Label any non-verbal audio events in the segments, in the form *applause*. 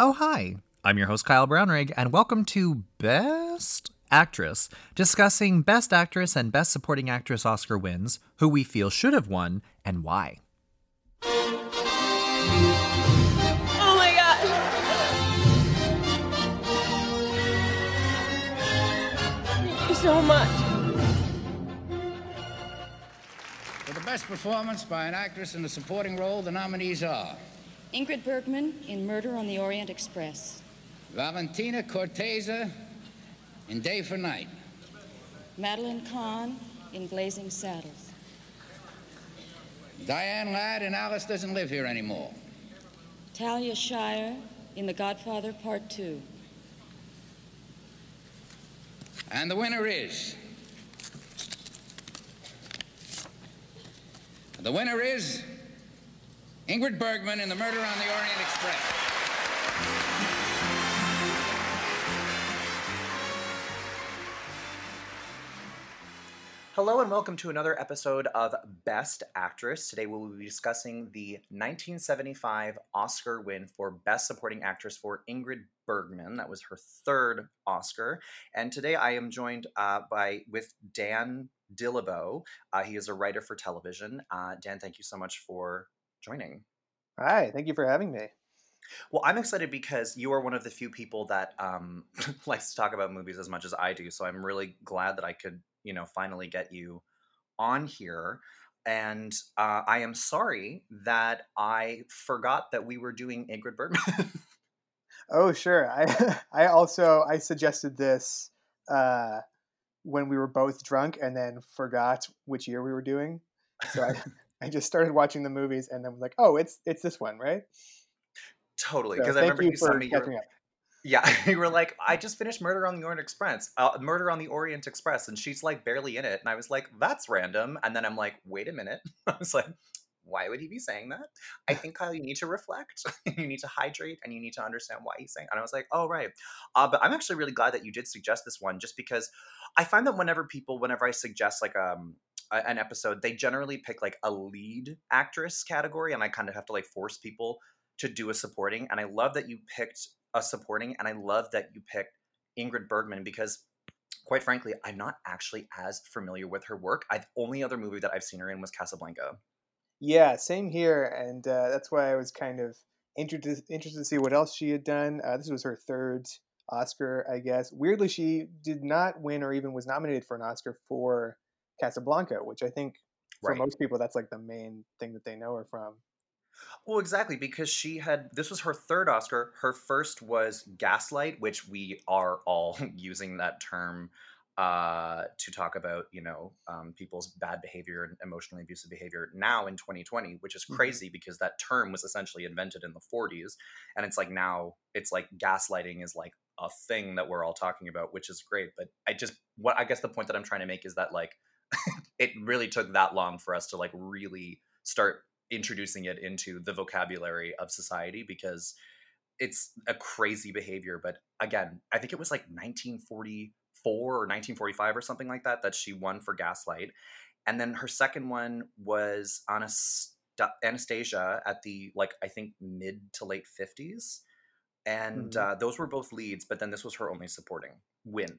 Oh, hi. I'm your host, Kyle Brownrigg, and welcome to Best Actress, discussing Best Actress and Best Supporting Actress Oscar wins, who we feel should have won, and why. Oh my god! Thank you so much. For the best performance by an actress in a supporting role, the nominees are Ingrid Bergman in Murder on the Orient Express. Valentina Cortese in Day for Night, Madeline Kahn in Blazing Saddles. Diane Ladd in Alice Doesn't Live Here Anymore, Talia Shire in The Godfather Part 2. and the winner is. The winner is Ingrid Bergman in The Murder on the Orient Express. Hello and welcome to another episode of Best Actress. Today we will be discussing the 1975 Oscar win for Best Supporting Actress for Ingrid Bergman. That was her third Oscar. And today I am joined uh, by with Dan Dillabough. Uh, he is a writer for television. Uh, Dan, thank you so much for joining. Hi, thank you for having me. Well, I'm excited because you are one of the few people that um, *laughs* likes to talk about movies as much as I do. So I'm really glad that I could, you know, finally get you on here. And uh, I am sorry that I forgot that we were doing Ingrid Bergman. *laughs* Oh, sure. I *laughs* I also I suggested this uh, when we were both drunk and then forgot which year we were doing. So I, I just started watching the movies and then was like, oh, it's it's this one, right? totally, So because I remember you you for sent me up. yeah. *laughs* You were like, I just finished Murder on the Orient Express, uh, Murder on the Orient Express, and she's like barely in it, and I was like, that's random. And then I'm like, wait a minute. *laughs* I was like, why would he be saying that? I think Kyle, you need to reflect, *laughs* you need to hydrate, and you need to understand why he's saying. And I was like, oh right. Uh, but I'm actually really glad that you did suggest this one, just because I find that whenever people, whenever I suggest like um an episode, they generally pick like a lead actress category, and I kind of have to like force people to do a supporting. And I love that you picked a supporting, and I love that you picked Ingrid Bergman because. Quite frankly, I'm not actually as familiar with her work. I've only other movie that I've seen her in was Casablanca. Yeah, same here, and uh, that's why I was kind of interested interested to see what else she had done. Uh, this was her third Oscar, I guess. Weirdly, she did not win or even was nominated for an Oscar for Casablanca, which I think for Right. most people that's like the main thing that they know her from. Well, exactly, because she had this was her third Oscar. Her first was Gaslight, which we are all *laughs* using that term uh, to talk about, you know, um, people's bad behavior and emotionally abusive behavior now in 2020, which is Mhm. crazy because that term was essentially invented in the 40s, and it's like now it's like gaslighting is like a thing that we're all talking about, which is great. But I just what I guess the point that I'm trying to make is that like it really took that long for us to like really start introducing it into the vocabulary of society because it's a crazy behavior but again i think it was like 1944 or 1945 or something like that that she won for gaslight and then her second one was Anast- anastasia at the like i think mid to late 50s and Mhm. uh, those were both leads but then this was her only supporting win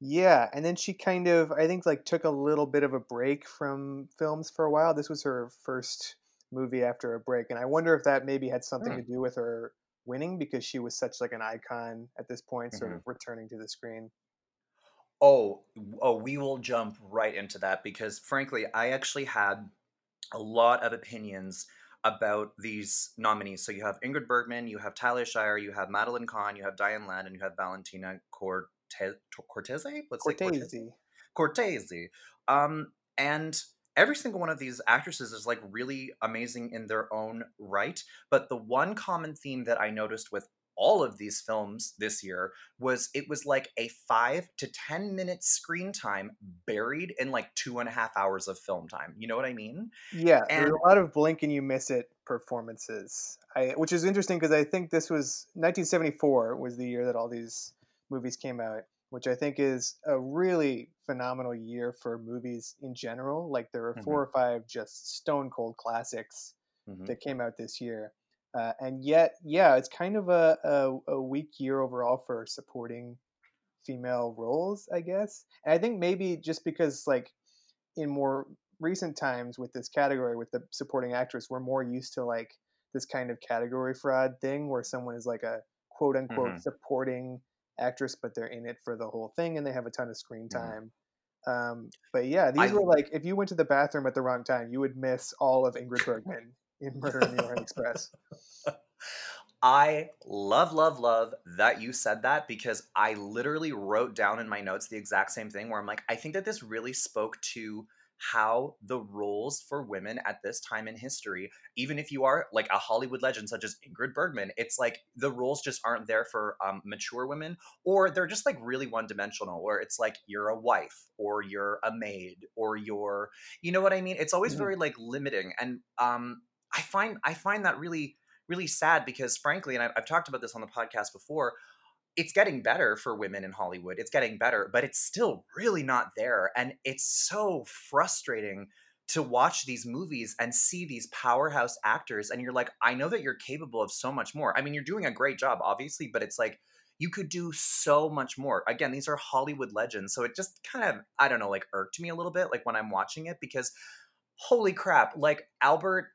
Yeah, and then she kind of, I think, like took a little bit of a break from films for a while. This was her first movie after a break, and I wonder if that maybe had something Hmm. to do with her winning because she was such like an icon at this point, sort Mhm. of returning to the screen. Oh, oh, we will jump right into that because frankly, I actually had a lot of opinions about these nominees. So you have Ingrid Bergman, you have Talia Shire, you have Madeline Kahn, you have Diane Ladd, and you have Valentina Corte- Cortese. Let's say Cortese. Cortese. Um, and every single one of these actresses is like really amazing in their own right. But the one common theme that I noticed with all of these films this year was it was like a five to 10 minute screen time buried in like two and a half hours of film time. You know what I mean? Yeah, there's And- a lot of blink and you miss it performances. I, which is interesting because I think this was 1974 was the year that all these movies came out, which I think is a really phenomenal year for movies in general. Like there are 4 or five just stone cold classics Mhm. that came out this year. Uh, and yet, yeah, it's kind of a, a, a weak year overall for supporting female roles, I guess. And I think maybe just because, like, in more recent times with this category, with the supporting actress, we're more used to, like, this kind of category fraud thing where someone is like a quote unquote Mhm. supporting actress, but they're in it for the whole thing and they have a ton of screen Mhm. time. Um, but yeah, these I- were like if you went to the bathroom at the wrong time, you would miss all of Ingrid Bergman in Murder on the Orient Express. *laughs* I love, love, love that you said that because I literally wrote down in my notes the exact same thing where I'm like, I think that this really spoke to how the roles for women at this time in history, even if you are like a Hollywood legend such as Ingrid Bergman, it's like the roles just aren't there for um, mature women, or they're just like really one dimensional, where it's like you're a wife, or you're a maid, or you're, you know what I mean? It's always Mhm. very like limiting, and um, I find I find that really really sad because frankly and I've, I've talked about this on the podcast before it's getting better for women in hollywood it's getting better but it's still really not there and it's so frustrating to watch these movies and see these powerhouse actors and you're like i know that you're capable of so much more. I mean you're doing a great job obviously but it's like you could do so much more. Again these are hollywood legends so it just kind of i don't know like irked me a little bit like when i'm watching it because holy crap like albert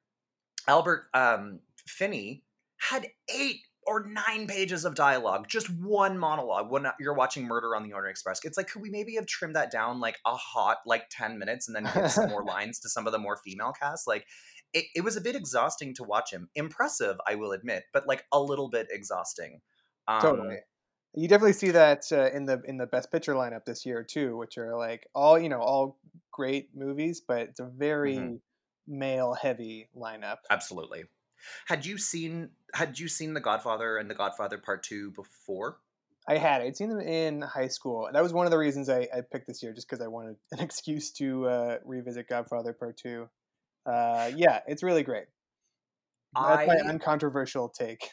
albert um Finney had eight or nine pages of dialogue, just one monologue when you're watching Murder on the Orient Express. It's like, could we maybe have trimmed that down like a hot like 10 minutes and then give some more *laughs* lines to some of the more female cast? Like, it, it was a bit exhausting to watch him. Impressive, I will admit, but like a little bit exhausting. Um, totally. You definitely see that uh, in the in the best picture lineup this year too, which are like all you know all great movies, but it's a very Mhm. male heavy lineup. Absolutely. Had you seen had you seen The Godfather and The Godfather Part Two before? I had I'd seen them in high school. That was one of the reasons I, I picked this year, just because I wanted an *laughs* excuse to uh, revisit Godfather Part Two. Uh, yeah, it's really great. That's my uncontroversial take.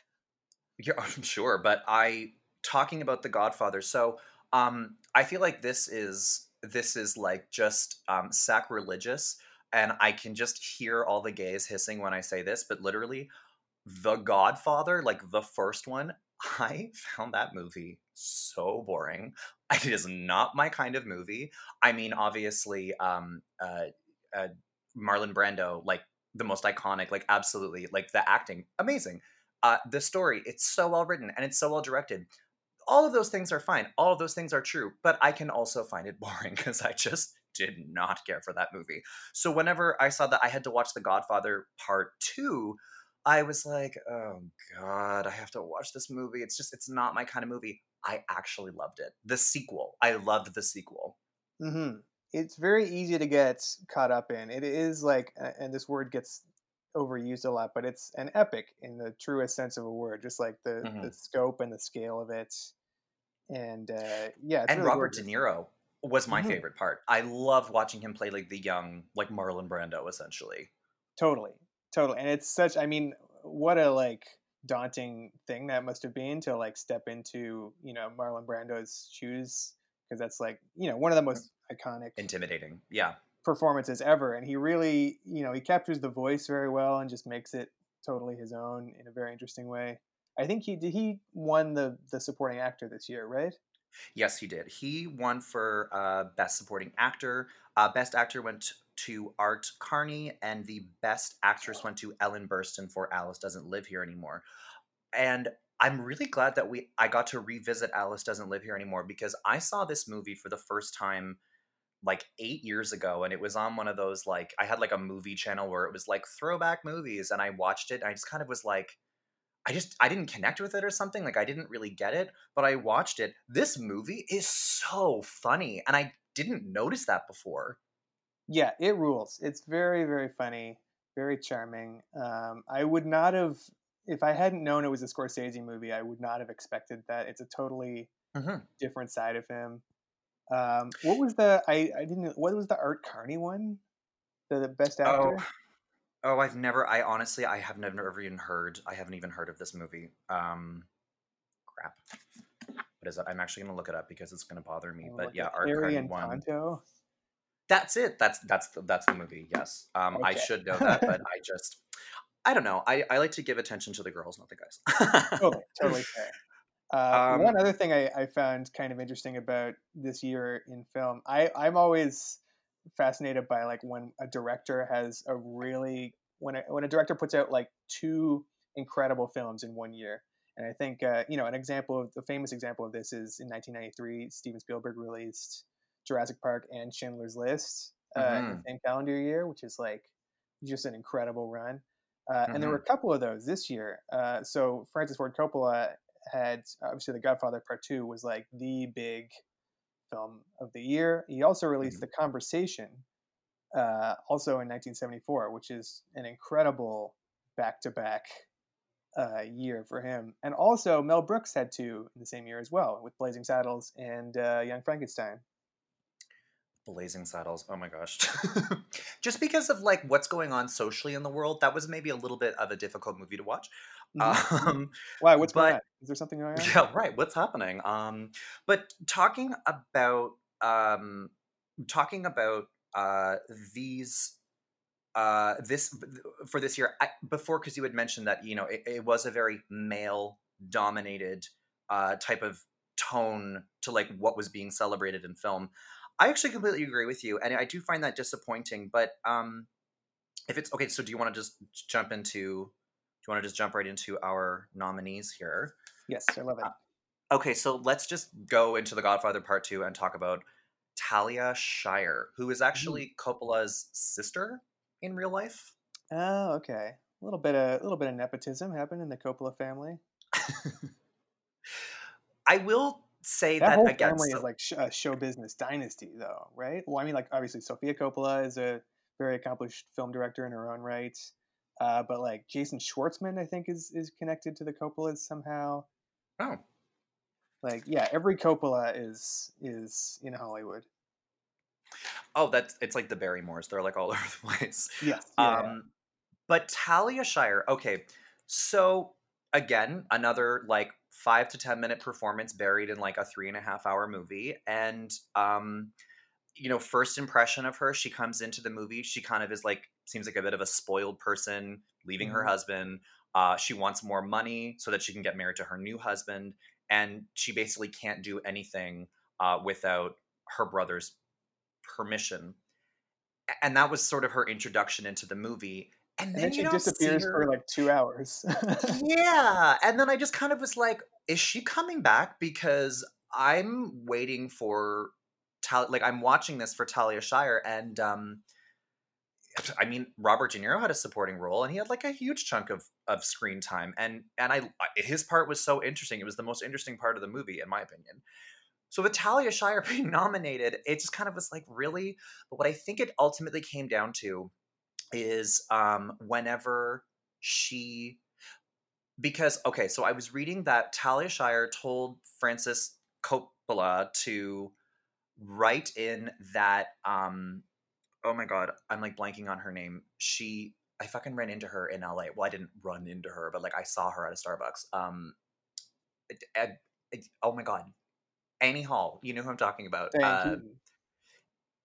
Yeah, I'm *laughs* sure, but I talking about the Godfather. So, um, I feel like this is this is like just um, sacrilegious, and I can just hear all the gays hissing when I say this. But literally, the Godfather, like the first one, *laughs* I found that movie so boring. *laughs* It is not my kind of movie. I mean, obviously, um, uh, uh, Marlon Brando, like the most iconic, like absolutely, like the acting, amazing uh, the story it's so well written and it's so well directed all of those things are fine all of those things are true but i can also find it *laughs* boring because i just did not care for that movie so whenever i saw that i had to watch the godfather part two i was like oh god i have to watch this movie it's just it's not my kind of movie i actually loved it the sequel i loved the sequel hmm It's very easy to get caught up in. It is like, and this word gets overused a lot, but it's an epic in the truest sense of a word. Just like the the Mhm. scope and the scale of it, and uh, yeah, and really robert gorgeous. de niro was my Mhm. favorite part. I loved watching him play like the young like marlon brando essentially. Totally, totally, and it's such. I mean, what a like daunting thing that must have been to like step into you know Marlon Brando's shoes because that's like you know one of the most iconic intimidating yeah. performances ever and he really you know he captures the voice very well and just makes it totally his own in a very interesting way. I think he did he won the the supporting actor this year right Yes, he did. He won for uh, Best Supporting Actor. Uh, Best Actor went to Art Carney, and the Best Actress went to Ellen Burstyn for Alice Doesn't Live Here Anymore. And I'm really glad that we I got to revisit Alice Doesn't Live Here Anymore because I saw this movie for the first time like eight years ago, and it was on one of those like I had like a movie channel where it was like throwback movies, and I watched it, and I just kind of was like. I just I didn't connect with it or something like I didn't really get it but I watched it. This movie is so funny and I didn't notice that before. Yeah it rules. It's very very funny very charming. Um, i would not have if i hadn't known it was a scorsese movie i would not have expected that. It's a totally Mhm. different side of him. Um, what was the I, I didn't what was the art carney one? The, the best actor? oh oh I've never I honestly I have never even heard I haven't even heard of this movie um crap what is it I'm actually gonna look it up because it's gonna bother me Oh, but yeah Art Harry Carney and won Tonto? That's it. That's that's the, that's the movie. Yes. Um, I should know that, but *laughs* I just I don't know. I, I like to give attention to the girls, not the guys. totally, *laughs* totally fair. Uh, Um, one other thing I, I found kind of interesting about this year in film, I, I'm always fascinated by like when a director has a really when a, when a director puts out like two incredible films in one year. And I think uh, you know an example of the famous example of this is in 1993, Steven Spielberg released Jurassic Park and Schindler's List uh, in Mhm. the same calendar year, which is like just an incredible run. Uh, And Mm-hmm. there were a couple of those this year. Uh, so Francis Ford Coppola had obviously The Godfather Part Two was like the big film of the year. He also released Mhm. The Conversation, uh, also in 1974, which is an incredible back-to-back uh, year for him. And also Mel Brooks had two in the same year as well, with Blazing Saddles and uh, Young Frankenstein. Blazing Saddles. Oh my gosh. *laughs* Just because of like what's going on socially in the world, that was maybe a little bit of a difficult movie to watch. Mhm. Um, Why? What's going on? Is there something going on? yeah, right. What's happening? Um, but talking about um, talking about uh, these uh, this for this year I, before because you had mentioned that you know it, it was a very male dominated uh, type of tone to like what was being celebrated in film. I actually completely agree with you, and I do find that disappointing. But um, if it's okay, so do you want to just jump into? Do you want to just jump right into our nominees here? Yes, I love it. Okay, so let's just go into The Godfather Part 2 and talk about Talia Shire, who is actually Coppola's sister in real life. Oh, okay. A little bit of a little bit of nepotism happened in the Coppola family. *laughs* I will say That, that, whole family so- is like a show business dynasty, though, right? Well, I mean, like obviously Sofia Coppola is a very accomplished film director in her own right, uh, but like Jason Schwartzman, I think is is connected to the Coppolas somehow. oh, Like, yeah, every Coppola is is in Hollywood. oh, that's it's like the Barrymores. They're like all *laughs* over the place. Yes. Yeah, yeah. Um, but Talia Shire, okay. So again, another like five to ten minute performance buried in like a three and a half hour movie, and um, you know, first impression of her, she comes into the movie. She kind of is like seems like a bit of a spoiled person, leaving her Mhm. husband. Uh, she wants more money so that she can get married to her new husband, and she basically can't do anything uh, without her brother's permission. And that was sort of her introduction into the movie. And and then, then she disappears for like two hours. *laughs* yeah, and then I just kind of was like, is she coming back? Because I'm waiting for Tal- like I'm watching this for Talia Shire, and um, *sighs* I mean Robert De Niro had a supporting role, and he had like a huge chunk of of screen time, and and I I- his part was so interesting. It was the most interesting part of the movie, in my opinion. So with Talia Shire *laughs* being nominated, it just kind of was like, really? But what I think it ultimately came down to is um, whenever she because okay, so I was reading that Talia Shire told Francis Coppola to write in that um oh my god, I'm like blanking on her name. She I fucking ran into her in LA. Well, I didn't run into her, but like I saw her at a Starbucks. Um oh my god. Annie Hall, you know who I'm talking about. Uh.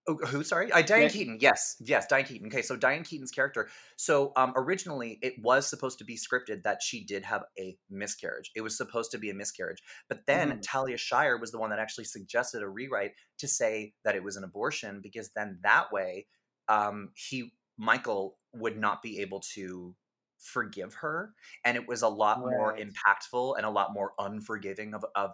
Oh, who? Sorry, uh, Diane Yeah. Keaton. Yes, yes, Diane Keaton. Okay, so Diane Keaton's character. So um, originally, it was supposed to be scripted that she did have a miscarriage. It was supposed to be a miscarriage, but then Mhm. Talia Shire was the one that actually suggested a rewrite to say that it was an abortion because then that way, um, he Michael would not be able to forgive her, and it was a lot more impactful and a lot more unforgiving of of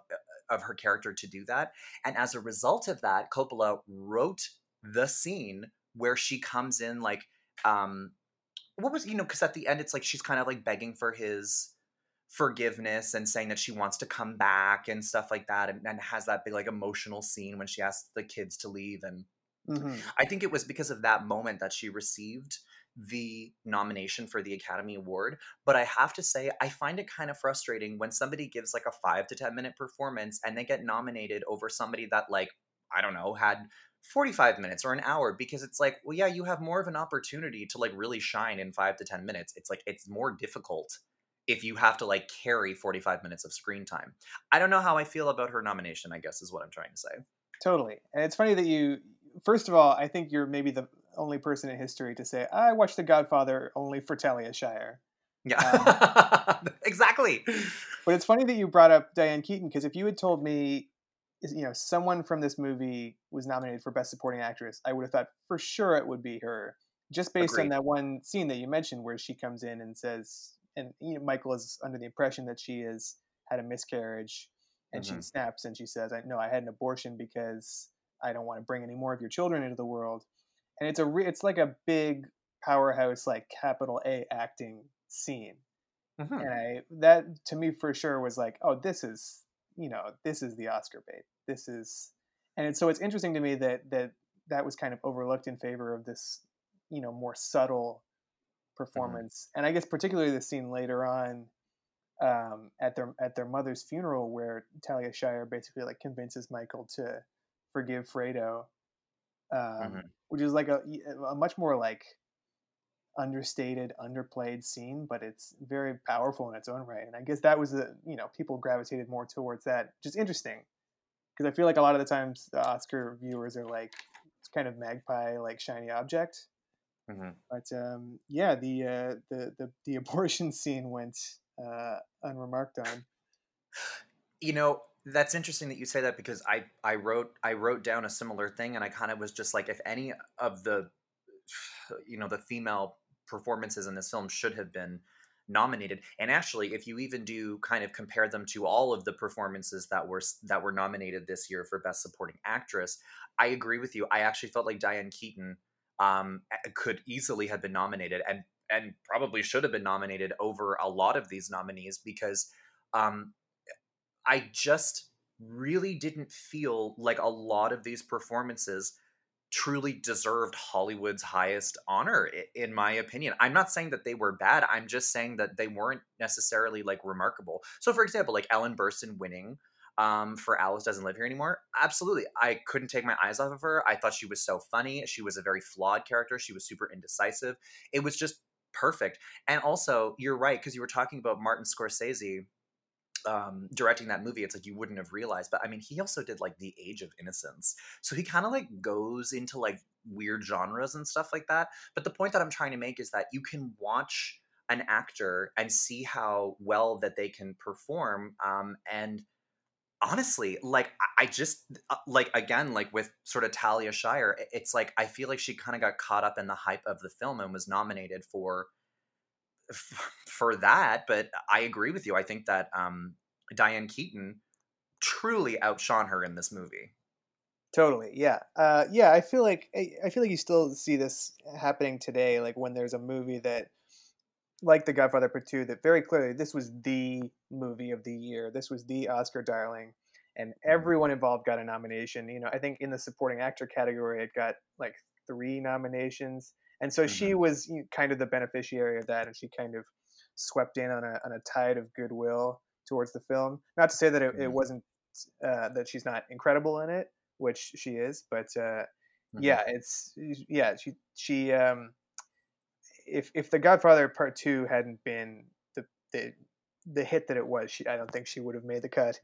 of her character to do that. And as a result of that, Coppola wrote the scene where she comes in like um what was you know because at the end it's like she's kind of like begging for his forgiveness and saying that she wants to come back and stuff like that and, and has that big like emotional scene when she asks the kids to leave and Mhm. I think it was because of that moment that she received the nomination for the Academy Award. But I have to say, I find it kind of frustrating when somebody gives like a five to 10 minute performance and they get nominated over somebody that, like, I don't know, had 45 minutes or an hour because it's like, well, yeah, you have more of an opportunity to like really shine in five to 10 minutes. It's like, it's more difficult if you have to like carry 45 minutes of screen time. I don't know how I feel about her nomination, I guess is what I'm trying to say. Totally. And it's funny that you, first of all, I think you're maybe the only person in history to say, I watched The Godfather only for Talia Shire. Yeah, *laughs* exactly. But it's funny that you brought up Diane Keaton because if you had told me, you know, someone from this movie was nominated for Best Supporting Actress, I would have thought for sure it would be her, just based on that one scene that you mentioned where she comes in and says, and you know, Michael is under the impression that she has had a miscarriage, and she Mhm. snaps and she says, "I no, I had an abortion because I don't want to bring any more of your children into the world," and it's a re- it's like a big powerhouse like capital A acting scene Mhm. and I that to me for sure was like, oh, this is you know this is the Oscar bait. This is, and it's, so it's interesting to me that that that was kind of overlooked in favor of this you know more subtle performance, and I guess particularly the scene later on um, at their at their mother's funeral where Talia Shire basically like convinces Michael to forgive Fredo, um, Mhm. which is like a, a much more like understated, underplayed scene, but it's very powerful in its own right. And I guess that was the you know people gravitated more towards that, Just interesting because I feel like a lot of the times the Oscar viewers are like it's kind of magpie like shiny object. Mhm. But um, yeah, the, uh, the the the *laughs* abortion scene went uh, unremarked on. You know, that's interesting that you say that because I I wrote I wrote down a similar thing and I kind of was just like if any of the you know the female performances in this film should have been nominated. And actually if you even do kind of compare them to all of the performances that were that were nominated this year for best supporting actress i agree with you. I actually felt like diane keaton um, could easily have been nominated and and probably should have been nominated over a lot of these nominees because um, I just really didn't feel like a lot of these performances truly deserved Hollywood's highest honor, in my opinion. I'm not saying that they were bad. I'm just saying that they weren't necessarily like remarkable. So, for example, like Ellen Burstyn winning um, for Alice Doesn't Live Here Anymore. Absolutely. I couldn't take my eyes off of her. I thought she was so funny. She was a very flawed character. She was super indecisive. It was just perfect. And also, you're right, because you were talking about Martin Scorsese um directing that movie it's like you wouldn't have realized but i mean he also did like the age of innocence. So he kind of like goes into like weird genres and stuff like that but the point that i'm trying to make is that you can watch an actor and see how well that they can perform um and honestly like i just uh, like again like with sort of talia shire it's like i feel like she kind of got caught up in the hype of the film and was nominated for f- for that but i agree with you i think that um diane keaton truly outshone her in this movie Totally, yeah, uh, yeah. I feel like I, I feel like you still see this happening today. Like when there's a movie that, like The Godfather Part Two, that very clearly this was the movie of the year. This was the Oscar darling, and everyone involved got a nomination. You know, I think in the supporting actor category, it got like three nominations, and so she was kind of the beneficiary of that, and she kind of swept in on a on a tide of goodwill towards the film. Not to say that it, it Mhm. wasn't uh, that she's not incredible in it, which she is, but uh, Mhm. yeah, it's yeah she she um if if the Godfather Part Two hadn't been the the the hit that it was, she I don't think she would have made the cut.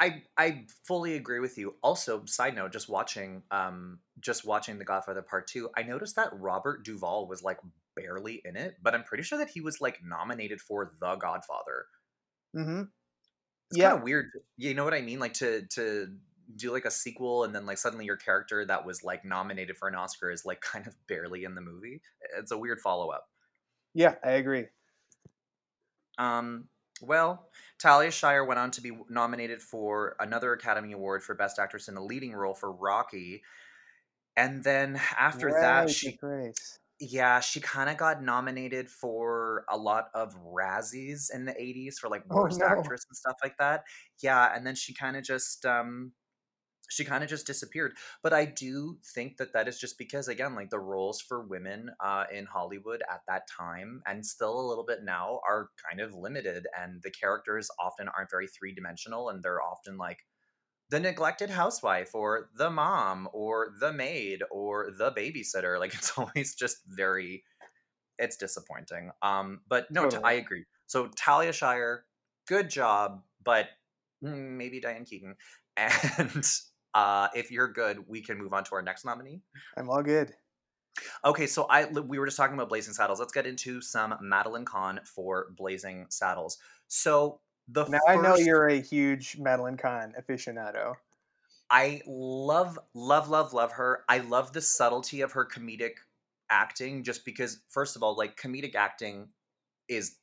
I I fully agree with you. Also, side note, just watching um just watching The Godfather Part 2, I noticed that Robert Duvall was like barely in it, but I'm pretty sure that he was like nominated for The Godfather. Mm-hmm. It's Yeah. kind of weird. You know what I mean? Like to to do like a sequel and then like suddenly your character that was like nominated for an Oscar is like *laughs* kind of barely in the movie. It's a weird follow-up. Yeah, I agree. Um, well, Talia Shire went on to be nominated for another Academy Award for Best Actress in a Leading Role for Rocky. And then after that, she right. yeah, she kind of got nominated for a lot of Razzies in the 80s for like Oh, worst no. actress and stuff like that. Yeah, and then she kind of just um she kind of just disappeared. But I do think that that is just because again, like the roles for women uh in Hollywood at that time and still a little bit now are kind of limited and the characters often aren't very three-dimensional and they're often like the neglected housewife or the mom or the maid or the babysitter like *laughs* it's always just very it's disappointing um but no Totally. i agree so talia shire good job but mm, maybe diane keaton *laughs* and uh if you're good we can move on to our next nominee I'm all good. Okay, so I we were just talking about Blazing Saddles. Let's get into some Madeline Kahn for Blazing Saddles. So the Now I know you're a huge Madeline Kahn aficionado. I love, love, love, love her. I love the subtlety of her comedic acting just because, first of all, like comedic acting is,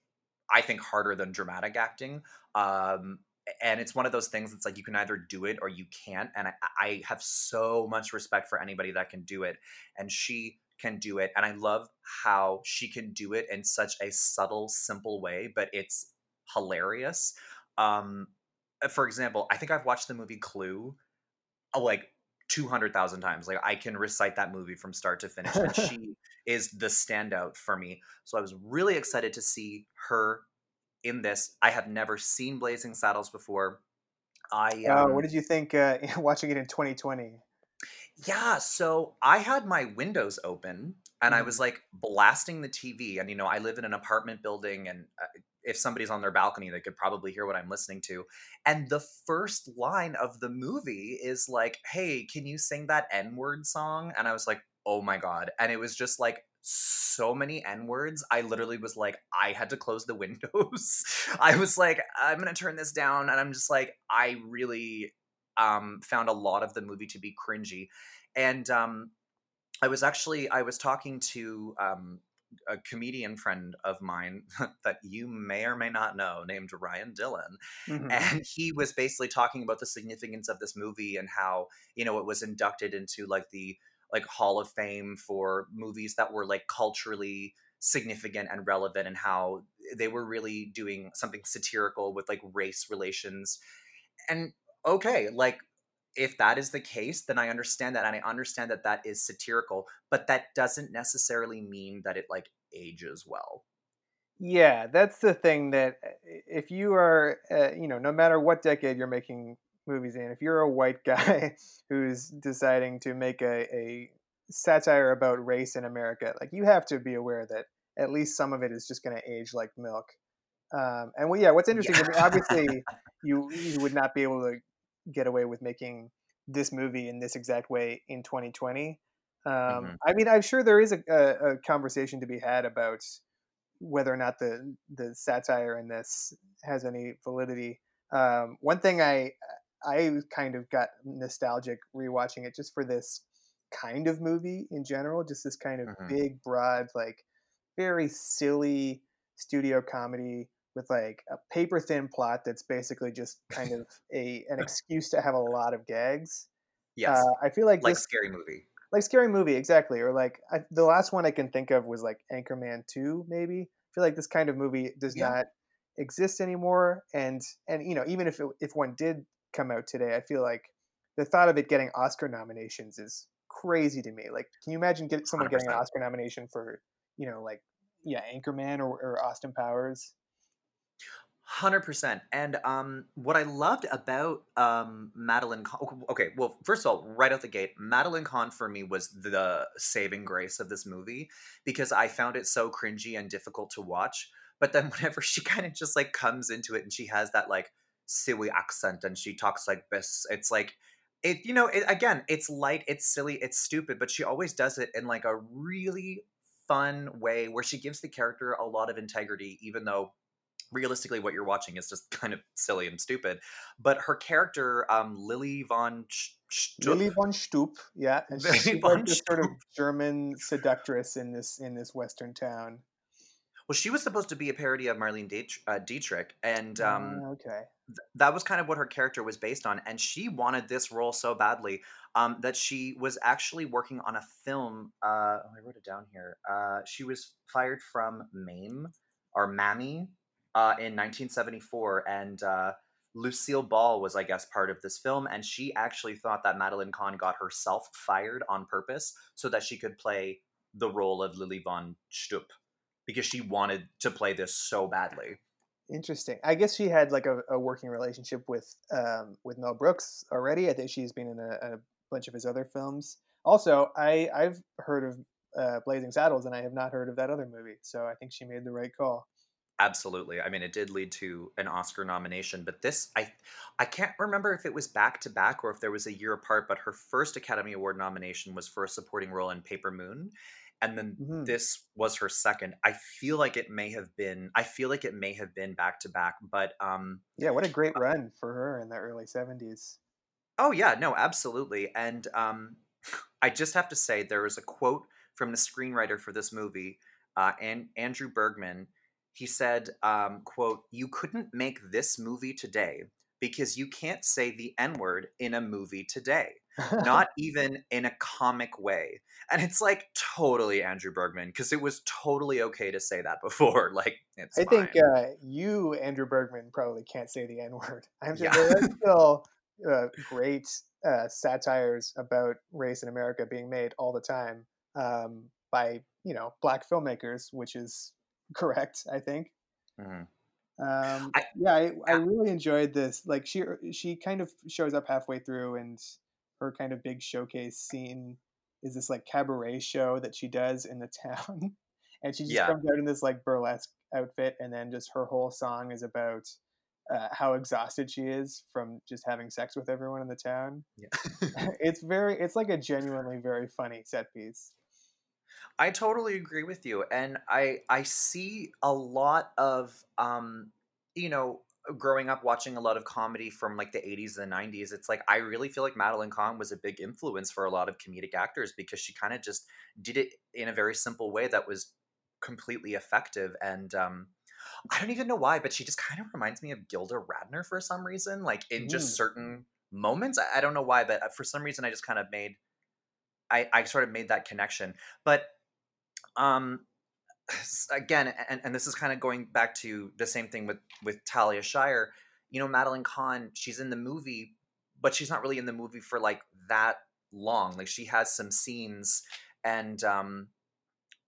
I think, harder than dramatic acting. Um, and it's one of those things that's like you can either do it or you can't. And I, I have so much respect for anybody that can do it. And she can do it. And I love how she can do it in such a subtle, simple way, but it's hilarious. Um, for example, I think I've watched the movie Clue uh, like 200,000 times. Like I can recite that movie from start to finish and *laughs* she is the standout for me. So I was really excited to see her in this. I have never seen Blazing Saddles before. I Uh, um what did you think uh, *laughs* watching it in 2020? yeah, so I had my windows open and I Mhm. was like blasting the TV and you know, I live in an apartment building and uh, if somebody's on their balcony they could probably hear what I'm listening to. And the first line of the movie is like, "Hey, can you sing that N-word song?" And I was like, "Oh my god." And it was just like so many N-words. I literally was like I had to close the windows. *laughs* I was like, "I'm going to turn this down." And I'm just like I really um found a lot of the movie to be cringy. And um I was actually I was talking to um, a comedian friend of mine *laughs* that you may or may not know named Ryan Dillon Mhm. and he was basically talking about the significance of this movie and how you know it was inducted into like the like hall of fame for movies that were like culturally significant and relevant and how they were really doing something satirical with like race relations. And okay like if that is the case then i understand that and i understand that that is satirical but that doesn't necessarily mean that it like ages well. Yeah, that's the thing that uh, if you are, uh, you know, no matter what decade you're making movies in, if you're a white *laughs* guy who's deciding to make a, a satire about race in America, like you have to be aware that at least some of it is just going to age like milk. Um, and well, yeah, what's interesting me, obviously, *laughs* you you would not be able to get away with making this movie in this exact way in 2020. Um, Mhm. I mean, I'm sure there is a, a, a conversation to be had about whether or not the the satire in this has any validity. Um, one thing I I kind of got nostalgic rewatching it just for this kind of movie in general, just this kind of Mhm. big, broad, like very silly studio comedy with like a paper thin plot that's basically just kind of *laughs* a an excuse to have a lot of gags. yes Uh, I feel like like this scary movie like scary movie exactly or like I, the last one i can think of was like anchorman 2 maybe i feel like this kind of movie does Yeah. not exist anymore and and you know even if it, if one did come out today i feel like the thought of it getting oscar nominations is crazy to me like can you imagine get someone getting an oscar nomination for you know like yeah anchorman or, or austin powers Hundred percent. And um, what I loved about um Madeline, Kahn, okay, well, first of all, right out the gate, Madeline Kahn for me was the saving grace of this movie because I found it so cringy and difficult to watch. But then *laughs* whenever she kind of just like comes into it and she has that like silly accent and she talks like this, it's like it. You know, it, again, it's light, it's silly, it's stupid, but she always does it in like a really fun way where she gives the character a lot of integrity, even though realistically what you're watching is just *laughs* kind of silly and stupid. But her character um lily von Lili Von Shtupp yeah and she's like this sort of german seductress in this in this western town well she was supposed to be a parody of marlene Diet- uh, dietrich and um Ah, okay. th- that was kind of what her character was based on and she wanted this role so badly um, that she was actually working on a film uh, oh, i wrote it down here uh, she was fired from mame or mammy uh, in 1974 and uh, lucille ball was i guess part of this film and she actually thought that madeline kahn got herself fired on purpose so that she could play the role of Lili Von Shtupp because she wanted to play this so badly Interesting. I guess she had like a, a working relationship with um, with Mel Brooks already. I think she's been in a, a bunch of his other films. Also, I I've heard of uh, Blazing Saddles, and I have not heard of that other movie. So I think she made the right call. Absolutely. I mean, it did lead to an Oscar nomination, but this I I can't remember if it was back to back or if there was a year apart, but her first Academy Award nomination was for a supporting role in Paper Moon. And then Mhm. this was her second. I feel like it may have been. I feel like it may have been back to back, but um, Yeah, what a great run for her in the early 70s. Oh yeah, no, absolutely. And um, *sighs* I just have to say there was a quote from the screenwriter for this movie, uh, and Andrew Bergman. He said, um, "quote You couldn't make this movie today because you can't say the N word in a movie today, *laughs* not even in a comic way." And it's like totally Andrew Bergman because it was totally okay to say that before. *laughs* Like it's I think uh, you, Andrew Bergman, probably can't say the N word. *laughs* I'm sure Yeah. there are still uh, great uh, satires about race in America being made all the time um, by you know black filmmakers, which is correct, I think. Mhm. Um, I- yeah, I, I really enjoyed this. Like she she kind of shows up halfway through, and her kind of big showcase scene is this like cabaret show that she does in the *laughs* town, and she just Yeah. comes out in this like burlesque outfit, and then just her whole song is about uh, how exhausted she is from just having sex with everyone in the town. Yeah. *laughs* *laughs* it's very, it's like a genuinely very funny set piece. I totally agree with you, and I I see a lot of um, you know, growing up watching a lot of comedy from like the 80s and the 90s. It's like I really feel like Madeline Kahn was a big influence for a lot of comedic actors because she kind of just did it in a very simple way that was completely effective and um I don't even know why, but she just kind of reminds me of Gilda Radner for some reason, like in just Mm. certain moments. I, I don't know why, but uh, for some reason I just kind of made I, I sort of made that connection. But um again and, and this is kind of going back to the same thing with with talia shire. You know madeline kahn she's in the movie but she's not really in the movie for like that long. Like she has some scenes and um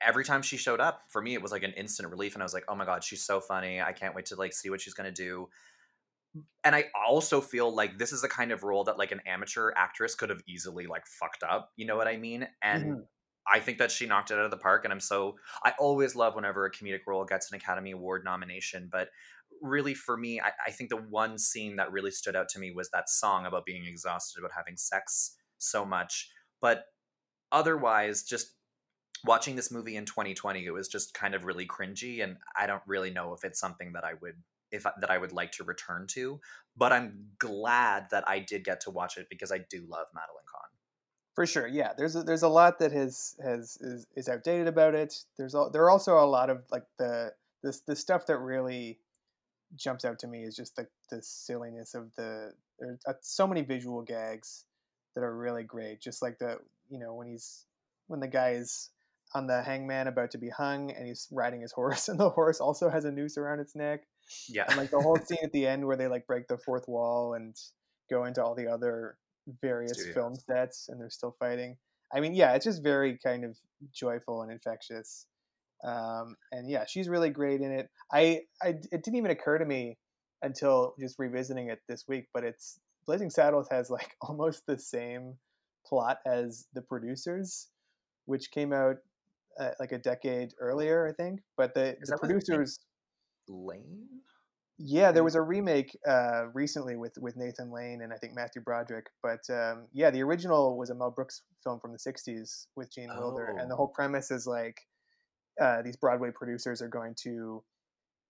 every time she showed up for me it was like an instant relief and i was like oh my god she's so funny. I can't wait to like see what she's to do. And i also feel like this is the kind of role that like an amateur actress could have easily like fucked up you know what i mean? And Mhm. I think that she knocked it out of the park, and I'm so I always love whenever a comedic role gets an Academy Award nomination. But really, for me, I, I think the one scene that really stood out to me was that song about being exhausted, about having sex so much. But otherwise, just watching this movie in 2020, it was just kind of really cringy, and I don't really know if it's something that I would if that I would like to return to. But I'm glad that I did get to watch it because I do love Madeline Kahn. For sure, yeah. There's a, there's a lot that has has is, is outdated about it. There's all, there are also a lot of like the this the stuff that really jumps out to me is just the the silliness of the there's uh, so many visual gags that are really great. Just like the you know when he's when the guy is on the hangman about to be hung and he's riding his *laughs* horse and the horse also has a noose around its neck Yeah, and like the whole scene at the end where they like break the fourth wall and go into all the other various film sets and they're still fighting. I mean yeah it's just very kind of joyful and infectious. Um, and yeah she's really great in it. I, I it didn't even occur to me until just revisiting it this week but it's blazing saddles has like *laughs* almost the same plot as the producers which came out uh, like a decade earlier i think but the, the that with Nick producers Lane. Yeah, there was a remake uh, recently with with Nathan Lane and I think Matthew Broderick. But um, yeah, the original was a Mel Brooks film from the '60s with Gene Wilder, and the Oh. whole premise is like uh, these Broadway producers are going to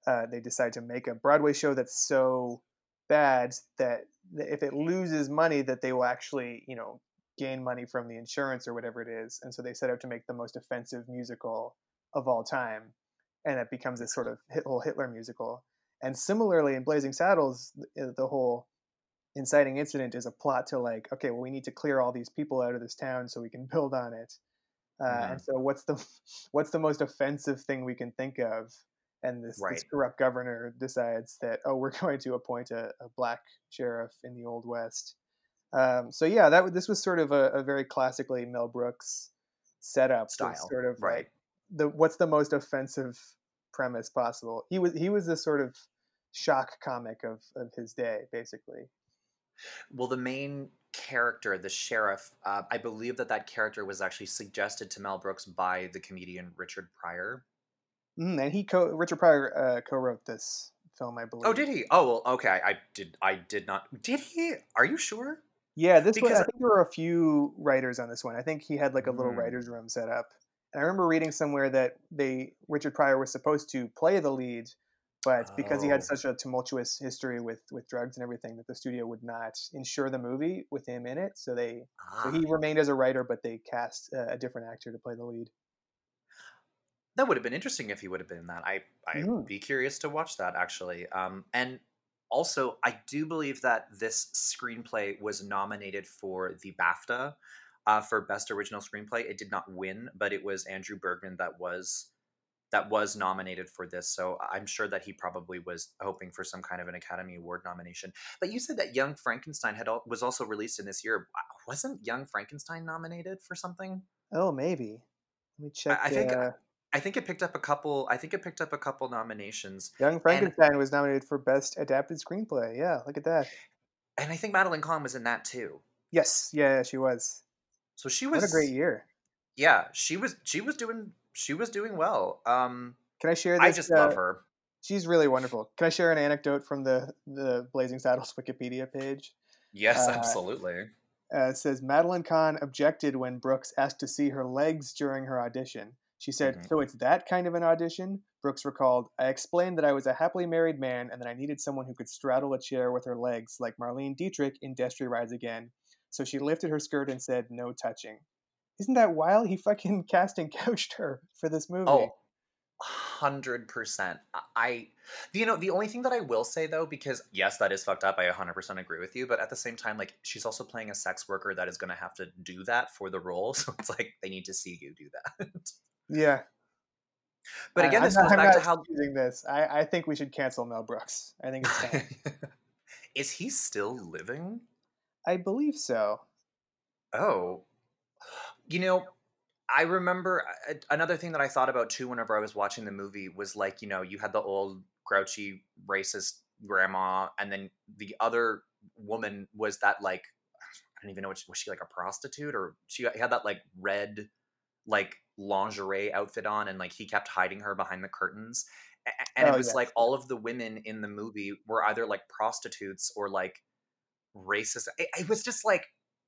uh, they decide to make a Broadway show that's so bad that if it loses money, that they will actually you know gain money from the insurance or whatever it is, and so they set out to make the most offensive musical of all time, and it becomes this sort of whole Hitler musical. And similarly, in Blazing Saddles, th- the whole inciting incident is a plot to like, okay, well, we need to clear all these people out of this town so we can *laughs* build on it. Uh, Mhm. And so, what's the *laughs* what's the most offensive thing we can think of? And this, this corrupt governor decides that oh, we're *laughs* going to appoint a, a black sheriff in the old west. Um, so yeah, that this was sort of a, a very classically Mel Brooks setup, Style, sort of right. like the what's the most offensive premise possible. He was he was this sort of shock comic of of his day, basically. Well, the main character, the sheriff, uh, I believe that that character was actually suggested to Mel Brooks by the comedian Richard Pryor. Mm, and he co Richard Pryor uh, co-wrote this film, I believe. Oh, did he? Oh, well, okay. I, I did. I did not. Did he? Are you sure? Yeah, this one. Because I think there were a few writers on this one. I think he had like a little Mm. writers' room set up, And I remember reading somewhere that they Richard Pryor was supposed to play the lead, but because he had Oh. such a tumultuous history with with drugs and everything, that the studio would not insure the movie with him in it. So they so Ah, he remained as a writer, but they cast uh, a different actor to play the lead. that would have been interesting if he would have been in that. I I'd Mhm. be curious to watch that actually. Um, and also, I do believe that this screenplay was nominated for the BAFTA uh, for Best Original Screenplay. It did not win, but it was Andrew Bergman that was that was nominated for this. So I'm sure that he probably was hoping for some kind of an Academy Award nomination. But you said that Young Frankenstein had al- was also released in this year. Wasn't Young Frankenstein nominated for something? Oh, maybe. Let me check. I think- uh, I think it picked up a couple. I think it picked up a couple nominations, Young Frankenstein was nominated for Best Adapted Screenplay. Yeah, look at that. and I think Madeline Kahn was in that too. Yes, yeah, yeah, she was. So she was What a great year. Yeah, she was. She was doing. She was doing well. Um, Can I share this? I just uh, love her. She's really wonderful. Can I share an anecdote from the the Blazing Saddles *laughs* Wikipedia page? Yes, uh, absolutely. Uh, it says Madeline Kahn objected when Brooks asked to see her legs during her audition. She said, Mhm. "So it's that kind of an audition." Brooks recalled, "I explained that I was a happily married man and that I needed someone who could straddle a chair with her legs, like Marlene Dietrich in Destry Rides Again." So she lifted her skirt and said, "No touching." Isn't that wild? He fucking *laughs* cast and couched her for this movie. Oh, hundred percent. I, you know, the only thing that I will say though, because yes, that is fucked up. I hundred percent agree with you. But at the same time, like she's also playing a sex worker that is going to have to do that for the role. *laughs* So it's like they need to see you do that. yeah. *laughs* but again, I'm this not- goes back to how. using this. I, I think we should cancel Mel Brooks. I think it's time. is he still living? I believe so. Oh, you know, I remember uh, another thing that I thought about too whenever I was watching the movie was like, you know, you had the old grouchy racist grandma, and then the other woman was that like, I don't even know what she, was she like a prostitute or she had that like red like lingerie outfit on, and like he kept hiding her behind the curtains. And Oh, it was yes. like all of the women in the movie were either like prostitutes or like racist. It, it was just like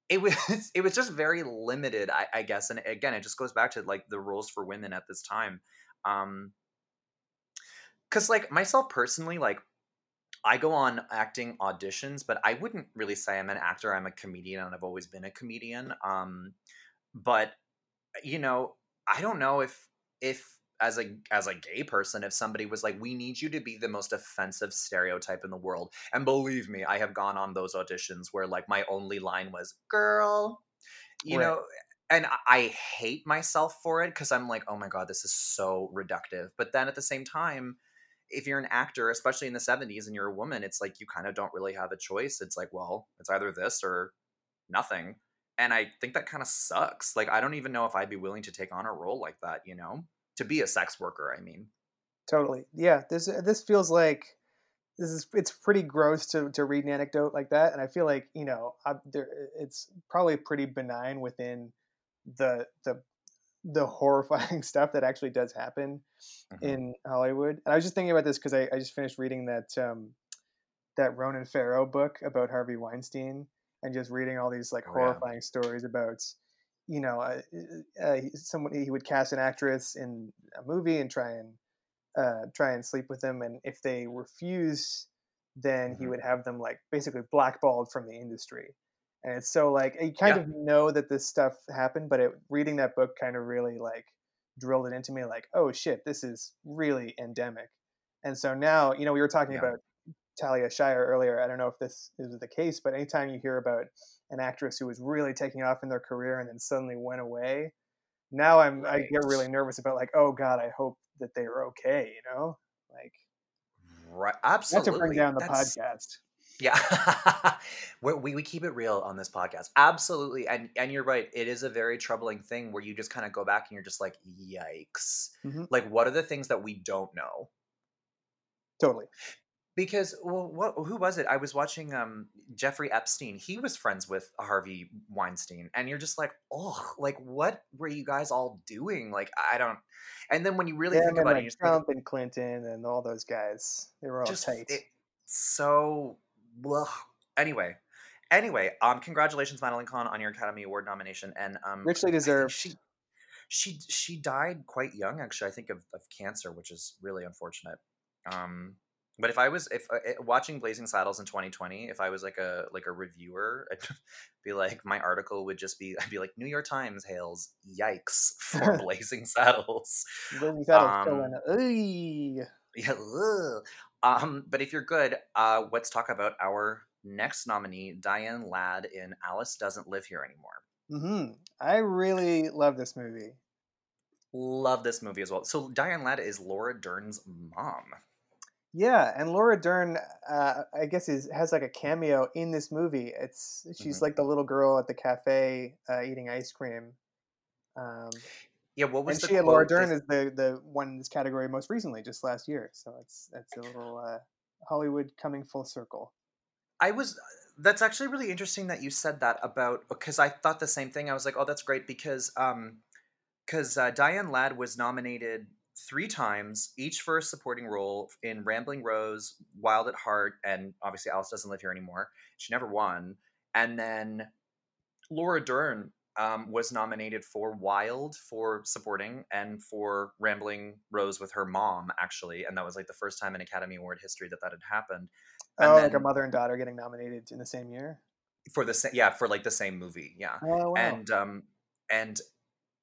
it was *laughs* it was just very limited, I, I guess. And again, it just goes back to like the rules for women at this time. Um, because like myself personally, like I go on acting auditions, but I wouldn't really say I'm an actor. I'm a comedian, and I've always been a comedian. Um, but you know, I don't know if if as a as a gay person, if somebody was like, "We need you to be the most offensive stereotype in the world," and believe me, I have gone on those auditions where like my only line was "girl," you Right. know. And I- I hate myself for it because I'm like, oh my god, this is so reductive. But then at the same time, if you're an actor, especially in the 70s, and you're a woman, it's like you kind of don't really have a choice. It's like, well, it's either this or nothing. And I think that kind of sucks. Like, I don't even know if I'd be willing to take on a role like that, you know? To be a sex worker, I mean. Totally. Yeah. This this feels like this is it's pretty gross to to read an anecdote like that, and I feel like you know I, there it's probably pretty benign within the the the horrifying *laughs* stuff that actually does happen Mhm. in Hollywood. And I was just thinking about this because I, I just finished reading that um, that Ronan Farrow book about Harvey Weinstein and just reading all these like Oh, yeah. horrifying stories about you know uh, uh, someone he would cast an actress in a movie and try and uh, try and sleep with them and if they refuse then he Mhm. would have them like basically blackballed from the industry and it's so like you kind Yeah. of know that this stuff happened but it, reading that book kind of really like drilled it into me like oh shit this is really endemic and so now you know we were talking Yeah. about talia shire earlier i don't know if this is the case but anytime you hear about an actress who was really taking off in their career and then suddenly went away now i'm i get really nervous about like oh god i hope that they are okay you know like Right. not Absolutely. to bring down the That's- podcast Yeah, *laughs* we we keep it real on this podcast. Absolutely, and and you're right. It is a very troubling thing where you just kind of go back and you're just like, yikes! Mhm. Like, what are the things that we don't know? totally Because well, what who was it? I was watching um Jeffrey Epstein. He was friends with Harvey Weinstein, and you're just like, oh, like what were you guys all doing? Like, I don't. And then when you really Him think about it, like think, trump and clinton and all those guys they were all just tight it, so ugh. anyway anyway um congratulations madeline kahn on your academy award nomination and um richly deserved she she she died quite young, actually. I think of, of cancer, which is really unfortunate. Um, but if I was if uh, eh, watching Blazing Saddles in 2020, if I was like a like a reviewer, I'd *laughs* be like my article would just be I'd be like New York Times hails yikes for *laughs* Blazing Saddles. Blazing Saddles Um. Yeah, ugh. um, but if you're good, uh, let's talk about our next nominee, Diane Ladd in Alice Doesn't Live Here Anymore. Mhm. I really love this movie. Love this movie as well. So Diane Ladd is Laura Dern's mom. Yeah, and Laura Dern, uh, I guess, is has like a cameo in this movie. It's she's Mhm. like the little girl at the cafe uh, eating ice cream. Um, Yeah, what was and the she and Laura? Dern is the the one in this category most recently, just last year. So it's it's a little uh, Hollywood coming full circle. I was. That's actually really interesting that you said that about because I thought the same thing. I was like, oh, that's great because um, because uh, Diane Ladd was nominated three times, each for a supporting role in Rambling Rose, Wild at Heart, and obviously Alice Doesn't Live Here Anymore. She never won, and then Laura Dern um, was nominated for Wild for supporting and for Rambling Rose with her mom actually, and that was like the first time in Academy Award history that that had happened. And oh, like a mother and daughter getting nominated in the same year. for the same yeah for like the same movie yeah Oh wow! and um and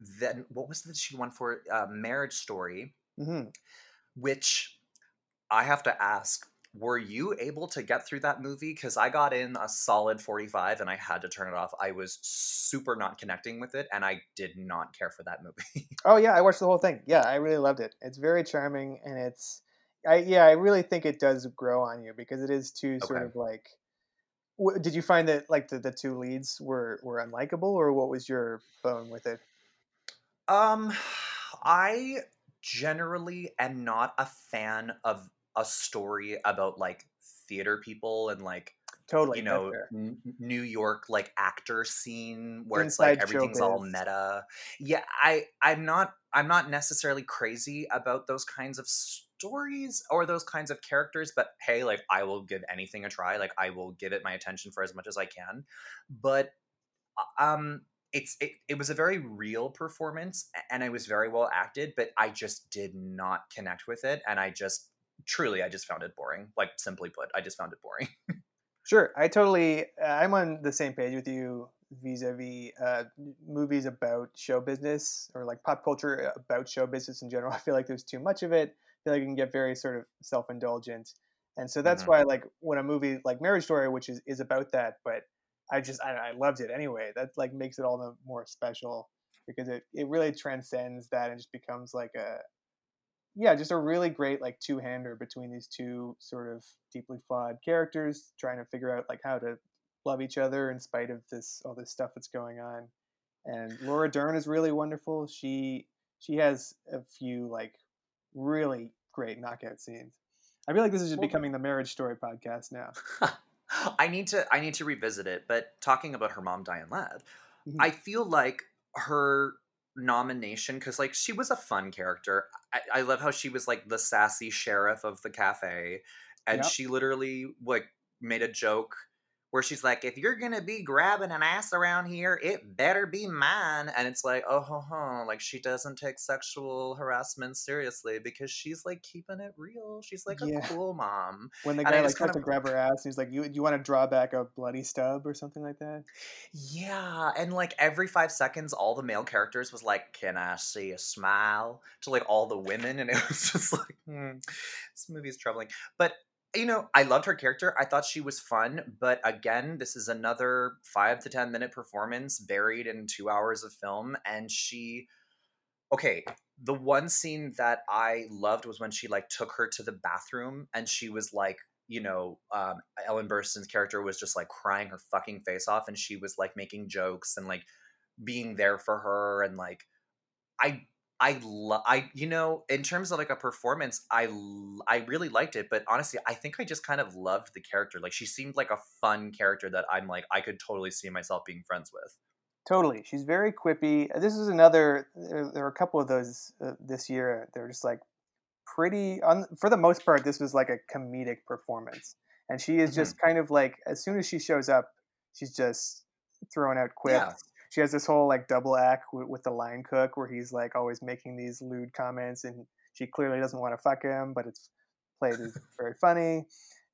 then what was that she won for uh, marriage story hmm which i have to ask were you able to get through that movie because i got in a solid 45 and i had to turn it off i was super not connecting with it and i did not care for that movie *laughs* Oh yeah, I watched the whole thing. Yeah, I really loved it. It's very charming, and it's, I yeah, I really think it does grow on you because it is too sort Okay. of like. Did you find that like the, the two leads were were unlikable, or what was your bone with it? Um i generally am not a fan of a story about like theater people and like Totally, you know. N- New York like actor scene where it's like Inside everything's all meta. Yeah, I I'm not I'm not necessarily crazy about those kinds of stories or those kinds of characters, but hey, like I will give anything a try. Like I will give it my attention for as much as I can. But uh, um it's it, it was a very real performance and it was very well acted, but I just did not connect with it and I just truly I just found it boring. Like simply put, I just found it boring. *laughs* Sure, I totally. Uh, I'm on the same page with you vis-a-vis uh, movies about show business or like pop culture about show business in general. *laughs* I feel like there's too much of it. I feel like it can get very sort of self-indulgent, and so that's Mhm. why like when a movie like Marriage Story, which is is about that, but I just I, I loved it anyway. That like makes it all the more special because it it really transcends that and just becomes like a yeah, just a really great like two-hander between these two sort of deeply flawed characters trying to figure out like how to love each other in spite of this all this stuff that's going on. And Laura Dern is really wonderful. She she has a few like really great knockout scenes. I feel like this is just becoming the Marriage Story podcast now. *laughs* *gasps* I need to I need to revisit it. But talking about her mom, Diane Ladd, Mhm. I feel like her nomination because like she was a fun character. I, I love how she was like the sassy sheriff of the cafe, and Yep. she literally like made a joke where she's like, "If you're gonna be grabbing an ass around here, it better be mine." And it's like, oh, ho, ho. like she doesn't take sexual harassment seriously because she's like keeping it real. She's like a Yeah. cool mom. When the guy like tries to grab her ass, and he's like, "You you want to draw back a bloody stub or something like that?" Yeah, and like every five seconds, all the male characters was like, "Can I see a smile?" to like all the women, and it *laughs* was just like, hmm, this movie is troubling. But you know, I loved her character. I thought she was fun, but again, this is another five to ten minute performance buried in two hours of film, and she. Okay, the one scene that I loved was when she like took her to the bathroom, and she was like you know, um, Ellen Burstyn's character was just like crying her fucking face off, and she was like making jokes and like being there for her, and like I, I, lo- I, you know, in terms of like a performance, I, l- I really liked it, but honestly, I think I just kind of loved the character. Like she seemed like a fun character that I'm like I could totally see myself being friends with. Totally, she's very quippy. This is another. There, are a couple of those uh, this year. They're just like pretty. On for the most part, this was like a comedic performance, and she is just kind of like as soon as she shows up, she's just throwing out quips. Yeah. She has this whole like double act with, with the line cook where he's like always making these lewd comments and she clearly doesn't want to fuck him, but it's played as *laughs* very funny.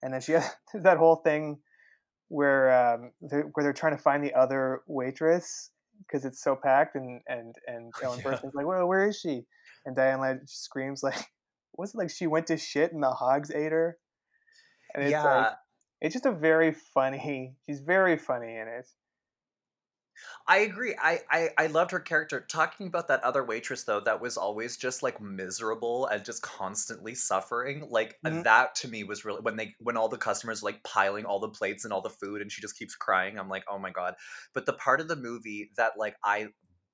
And then she has *laughs* that whole thing where um, they're, where they're trying to find the other waitress because it's so packed, and and and Ellen Yeah. Burstyn's like, well, where is she? And Diane Ladd screams like, *laughs* was it like she went to shit and the hogs ate her? And it's yeah, like it's just a very funny. She's very funny in it. I agree. I, I I loved her character. Talking about that other waitress though, that was always just like miserable and just constantly suffering. Like Mhm. that to me was really when they when all the customers like piling all the plates and all the food and she just keeps crying. I'm like, oh my god. But the part of the movie that like I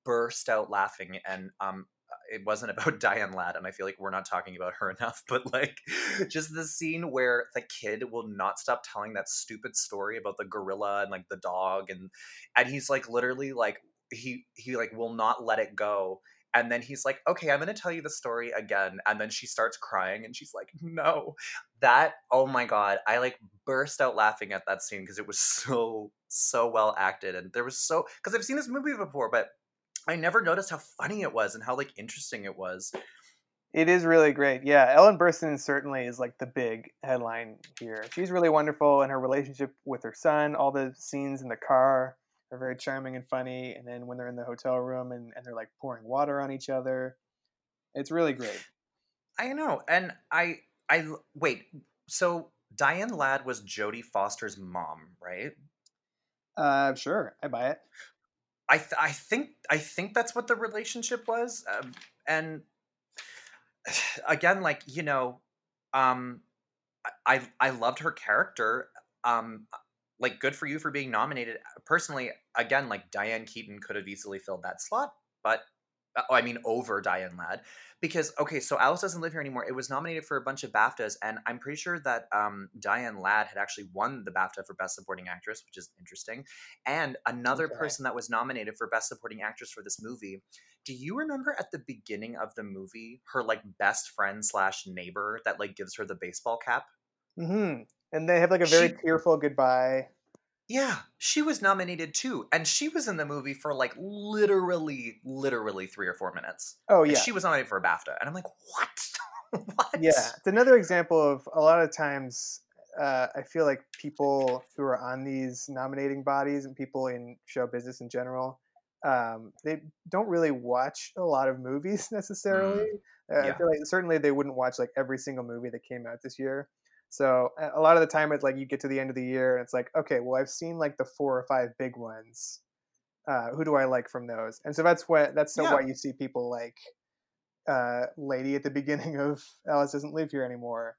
burst out laughing and um it wasn't about *laughs* Diane Ladd, and I feel like we're not talking about her *laughs* enough, but like just the scene where the kid will not stop telling that stupid story about the gorilla and like the dog and and he's like literally like he he like will not let it go and then he's like okay i'm to tell you the story again and then she starts crying and she's like no. That oh my god i like burst out laughing at that scene because it was so so well acted and there was so because i've seen this movie before but i never noticed how funny it was and how like interesting it was It is really great. Yeah, Ellen Burstyn certainly is like the big headline here. She's really wonderful in her relationship with her son. All the scenes in the car are very charming and funny. And then when they're in the hotel room and, and they're like pouring water on each other, it's really great. i know and I, I, wait so diane ladd was jodie foster's mom right Uh, sure, I buy it. I th- I think I think that's what the relationship was, um, and *sighs* again, like you know, um, I I loved her character. Um, like, good for you for being nominated. Personally, again, like Diane Keaton could have easily filled that slot, but I mean, over Diane Ladd, because okay, so Alice doesn't live here anymore. It was nominated for a bunch of BAFTAs, and I'm pretty sure that um, Diane Ladd had actually won the BAFTA for Best Supporting Actress, which is interesting. And another Okay. person that was nominated for Best Supporting Actress for this movie. Do you remember at the beginning of the movie her like best friend slash neighbor that like gives her the baseball cap? hmm And they have like a very She- tearful goodbye. Yeah, she was nominated too, and she was in the movie for like literally, literally three or four minutes. Oh And yeah, she was nominated for a BAFTA, and I'm like, what? *laughs* what? yeah. It's another example of a lot of times. Uh, I feel like people who are on these nominating bodies and people in show business in general, um, they don't really watch a lot of movies *laughs* necessarily. Uh, I yeah. feel like certainly they wouldn't watch like every single movie that came out this year. So a lot of the time, it's like you get to the end of the year and it's like, okay, well, I've seen like the four or five big ones. Uh, who do I like from those? And so that's what that's so Yeah. why you see people like uh, Lady at the *laughs* beginning of Alice doesn't live here anymore,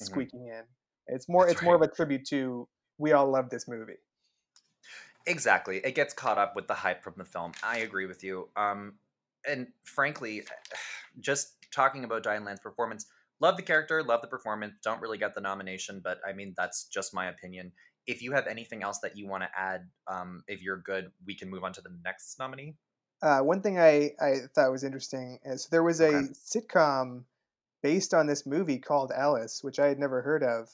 Mhm. squeaking in. It's more That's it's more of a tribute to we all love this movie. Exactly. It gets caught up with the hype from the film. I agree with you. Um, and frankly, *sighs* just talking about Diane Ladd's performance, love the character, love the performance. Don't really get the nomination, but I mean that's just my opinion. If you have anything else that you want to add, um, if you're good, we can move on to the next nominee. Uh, one thing I, I thought was interesting is there was a Okay. sitcom based on this movie called Alice, which I had never heard of.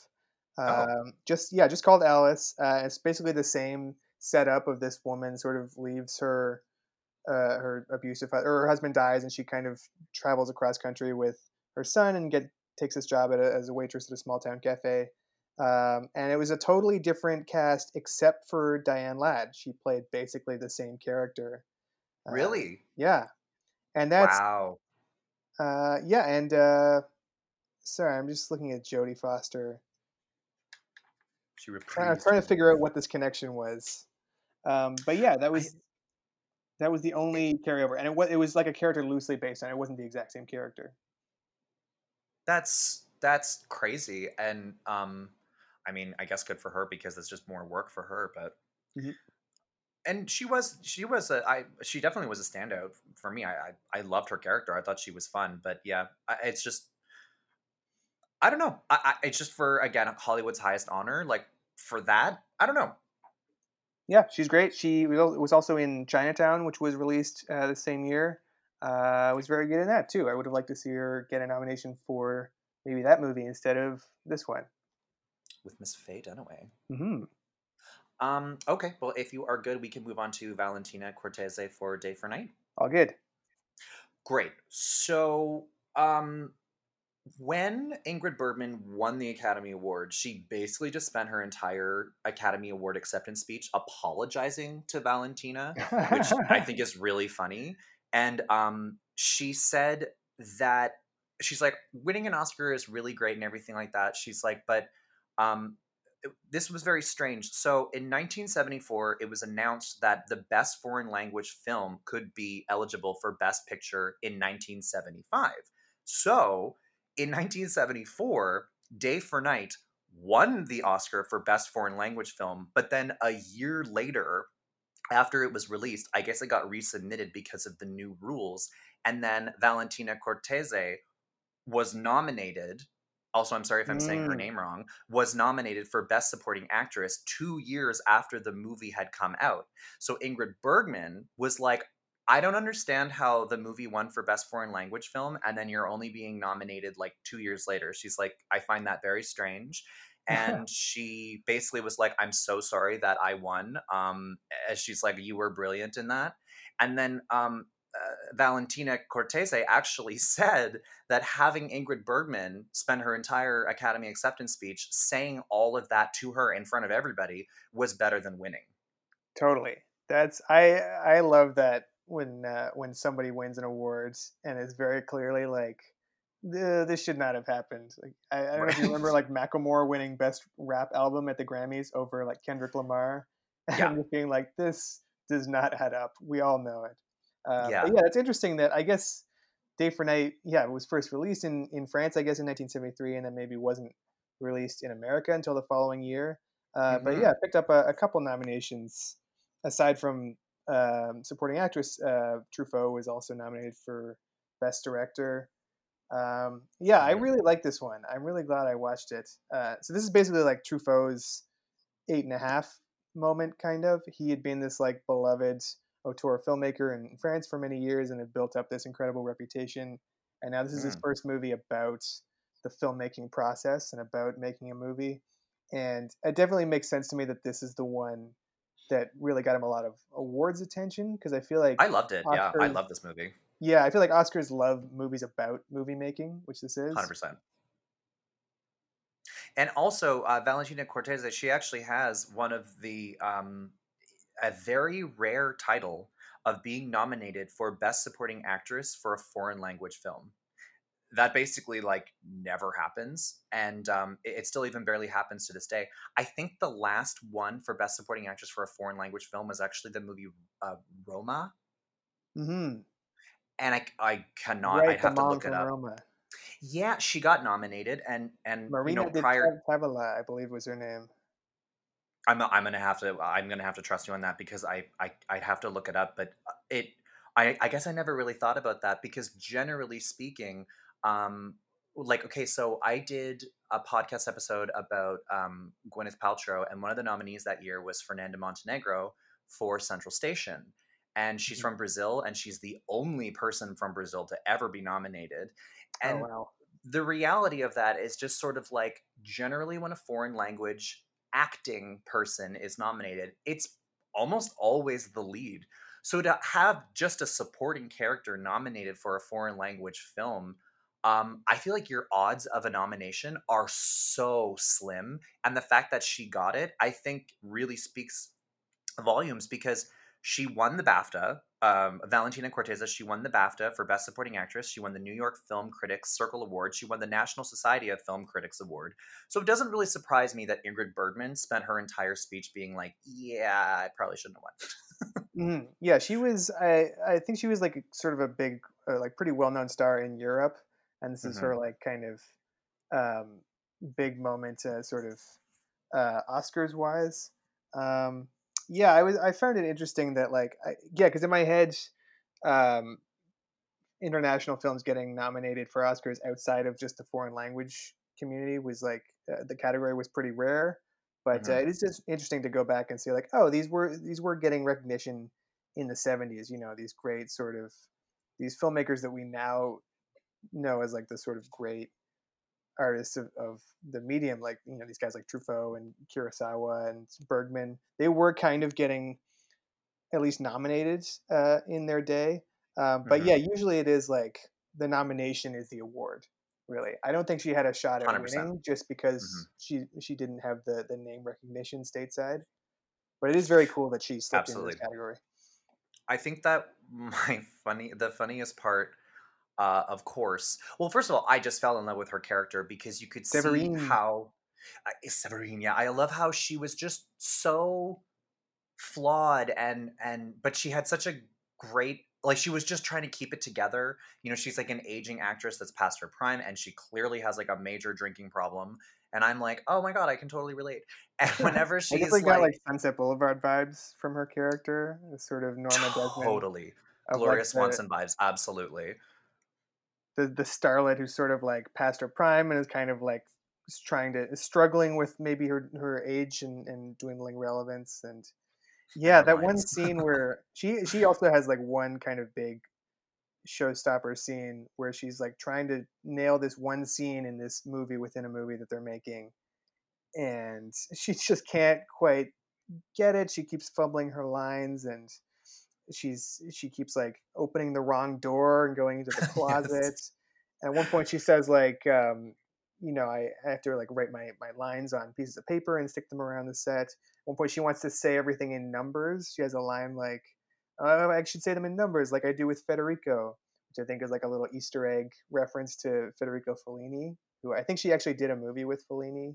Oh. Um, just yeah, just called Alice. Uh, it's basically the same setup of this woman sort of leaves her uh, her abusive or her husband dies, and she kind of travels across country with her son and get takes this job at a, as a waitress at a small town cafe. Um, and it was a totally different cast except for Diane Ladd. She played basically the same character. Uh, Really? yeah, and that's wow. uh, yeah, and uh, sorry, I'm just looking at Jodie Foster. She Trying, I'm reprised. trying to figure out what this connection was. Um, but yeah, that was that was the only carryover, and it was it was like a character loosely based on. It wasn't the exact same character. That's that's crazy, and um, I mean, I guess good for her because it's just more work for her. But Mhm. and she was she was a I she definitely was a standout for me. I I, I loved her character. I thought she was fun. But yeah, I, it's just I don't know. I, I it's just for again Hollywood's highest honor. Like for that, I don't know. Yeah, she's great. She was was also in Chinatown, which was released uh, the same year. Uh, was very good in that too. I would have liked to see her get a nomination for maybe that movie instead of this one. With Miss Faye Dunaway. hmm Um, okay, well, if you are good, we can move on to Valentina Cortese for Day for Night. All good. Great. So, um, when Ingrid Bergman won the Academy Award, she basically just spent her entire Academy Award acceptance speech apologizing to Valentina, which I *laughs* think is really funny. And um, she said that she's like, winning an Oscar is really great and everything like that. She's like, but um, this was very strange. So in 1974, it was announced that the best foreign language film could be eligible for Best Picture in 1975. So in 1974, Day for Night won the Oscar for Best Foreign Language Film, but then a year later, after it was released, I guess it got resubmitted because of the new rules. And then Valentina Cortese was nominated. Also, I'm sorry if I'm saying her Mm. name wrong. Was nominated for Best Supporting Actress two years after the movie had come out. So Ingrid Bergman was like, I don't understand how the movie won for Best Foreign Language Film, and then you're only being nominated like two years later. She's like, I find that very strange. *laughs* And she basically was like, I'm so sorry that I won. Um, as she's like, you were brilliant in that. And then um, uh, Valentina Cortese actually *laughs* said that having Ingrid Bergman spend her entire Academy acceptance speech saying all of that to her in front of everybody was better than winning. Totally. That's I I love that when uh, when somebody wins an award and it's very clearly like "Th- this should not have happened. Like I, I don't know if you remember like Macklemore winning best rap album at the Grammys over like Kendrick Lamar *laughs* and Yeah. just being like this does not add up. We all know it. Uh, Yeah. Yeah, it's interesting that I guess Day for Night, yeah, it was first released in in France, I guess, in 1973, and then maybe wasn't released in America until the following year. Uh, But Mhm. yeah, picked up a, a couple nominations aside from um, supporting actress. Uh, Truffaut was also nominated for best director. Um, yeah, I really like this one. I'm really glad I watched it. Uh, so this is basically like Truffaut's eight and a half moment, kind of. He had been this like beloved auteur filmmaker in France for many years and had built up this incredible reputation. And now this is his Mm. first movie about the filmmaking process and about making a movie. And it definitely makes sense to me that this is the one that really got him a lot of awards attention because I feel like I loved it. Yeah, I love this movie. Yeah, I feel like Oscars love movies about movie making, which this is. 100%. And also, uh, Valentina Cortese, she actually has one of the, um, a very rare title of being nominated for Best Supporting Actress for a foreign language film. That basically like never happens, and um, it, it still even barely happens to this day. I think the last one for Best Supporting Actress for a foreign language film was actually the movie uh, Roma, Mm-hmm. And I I cannot. right, I'd have to look it up. Roma. Yeah, she got nominated, and and Marina you know prior. Tav- Tavala, I believe was her name. I'm I'm gonna have to I'm gonna have to trust you on that because I I I'd have to look it up, but uh, it I I guess I never really thought about that because generally speaking, um, like okay, so I did a podcast episode about um Gwyneth Paltrow, and one of the nominees that year was Fernanda Montenegro for Central Station. And she's Mhm. from Brazil, and she's the only person from Brazil to ever be nominated. And oh wow. the reality of that is just sort of like generally when a foreign language acting person is nominated, it's almost always the lead. So to have just a supporting character nominated for a foreign language film, um, I feel like your odds of a nomination are so slim. And the fact that she got it, I think really speaks volumes because she won the BAFTA. Um, Valentina Cortese, she won the BAFTA for Best Supporting Actress. She won the New York Film Critics Circle Award. She won the National Society of Film Critics Award. So it doesn't really surprise me that Ingrid Bergman spent her entire speech being like, "Yeah, I probably shouldn't have won." hmm Yeah, she was. I I think she was like sort of a big, uh, like pretty well known star in Europe, and this is her like kind of um, big moment, uh, sort of uh, Oscars wise. Um, yeah, I was. I found it interesting that like, I, yeah, because in my head, um, international films getting nominated for Oscars outside of just the foreign language community was like uh, the category was pretty rare. But uh, Mhm. it is just interesting to go back and see like, oh, these were these were getting recognition in the '70s. You know, these great sort of these filmmakers that we now know as like the sort of great artists of, of the medium, like you know these guys like Truffaut and Kurosawa and Bergman, they were kind of getting at least nominated uh, in their day. Um, but Mhm. yeah, usually it is like the nomination is the award. Really, I don't think she had a shot at 100%. winning just because Mhm. she she didn't have the the name recognition stateside. But it is very cool that she slipped in Absolutely. this category. I think that *laughs* my funny, the funniest part, uh, of course. Well, first of all, I just fell in love with her character because you could see how uh, Severine. Yeah, I love how she was just so flawed and and but she had such a great like she was just trying to keep it together you know she's like an aging actress that's past her prime and she clearly has like a major drinking problem and i'm like oh my god i can totally relate *laughs* and *laughs* whenever I she's definitely got like, like Sunset Boulevard vibes from her character, sort of Norma Desmond, totally of, like, gloria the- swanson vibes absolutely the the starlet who's sort of like past her prime and is kind of like trying to is struggling with maybe her her age and, and dwindling relevance and yeah that one *laughs* scene where she she also has like one kind of big showstopper scene where she's like trying to nail this one scene in this movie within a movie that they're making and she just can't quite get it. She keeps fumbling her lines and she's she keeps like opening the wrong door and going into the *laughs* Yes. closet at one point she says like um you know I, I have to like write my my lines on pieces of paper and stick them around the set. At one point she wants to say everything in numbers. She has a line like oh, i should say them in numbers like i do with federico which i think is like a little easter egg reference to federico fellini who i think she actually did a movie with fellini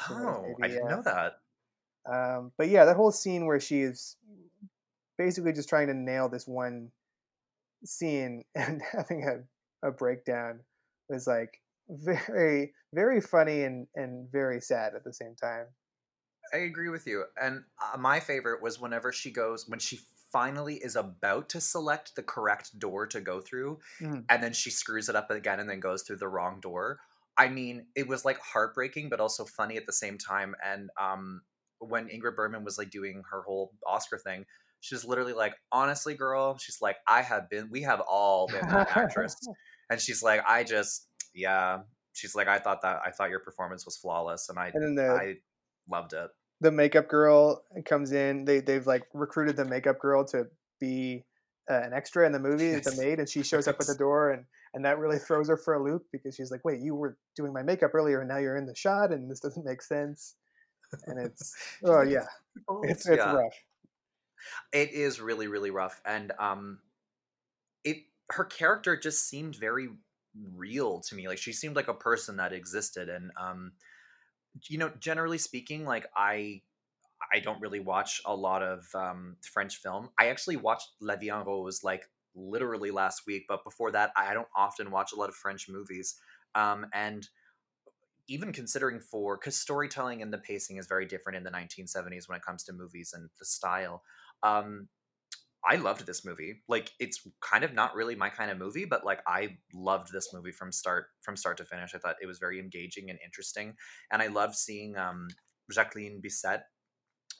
So that was oh i didn't uh, know that. um, but yeah, that whole scene where she is basically just trying to nail this one scene *laughs* and having a, a breakdown was like very, very funny and, and very sad at the same time. I agree with you. And uh, my favorite was whenever she goes, when she finally is about to select the correct door to go through, Mhm. and then she screws it up again and then goes through the wrong door. I mean, it was like heartbreaking, but also funny at the same time. And um, when Ingrid Bergman was like doing her whole Oscar thing, she's literally like, honestly, girl, she's like, I have been, we have all been that actress. *laughs* And she's like, I just, yeah. She's like, I thought that, I thought your performance was flawless. And I, And the, I loved it. the makeup girl comes in. They they've like recruited the makeup girl to be uh, an extra in the movie, the Yes. maid, and she shows up at the door, and and that really throws her for a loop because she's like, "Wait, you were doing my makeup earlier, and now you're in the shot, and this doesn't make sense." And it's *laughs* oh yeah, "Oh, it's it's yeah." rough. It is really, really rough, and um, it her character just seemed very real to me. Like she seemed like a person that existed, and um, you know, generally speaking, like I, I don't really watch a lot of um French film. I actually watched La Vie en Rose like literally last week, but before that, I don't often watch a lot of French movies. Um, and even considering for because storytelling and the pacing is very different in the 1970s when it comes to movies and the style um i loved this movie like it's kind of not really my kind of movie but like i loved this movie from start from start to finish i thought it was very engaging and interesting and i loved seeing um jacqueline bisset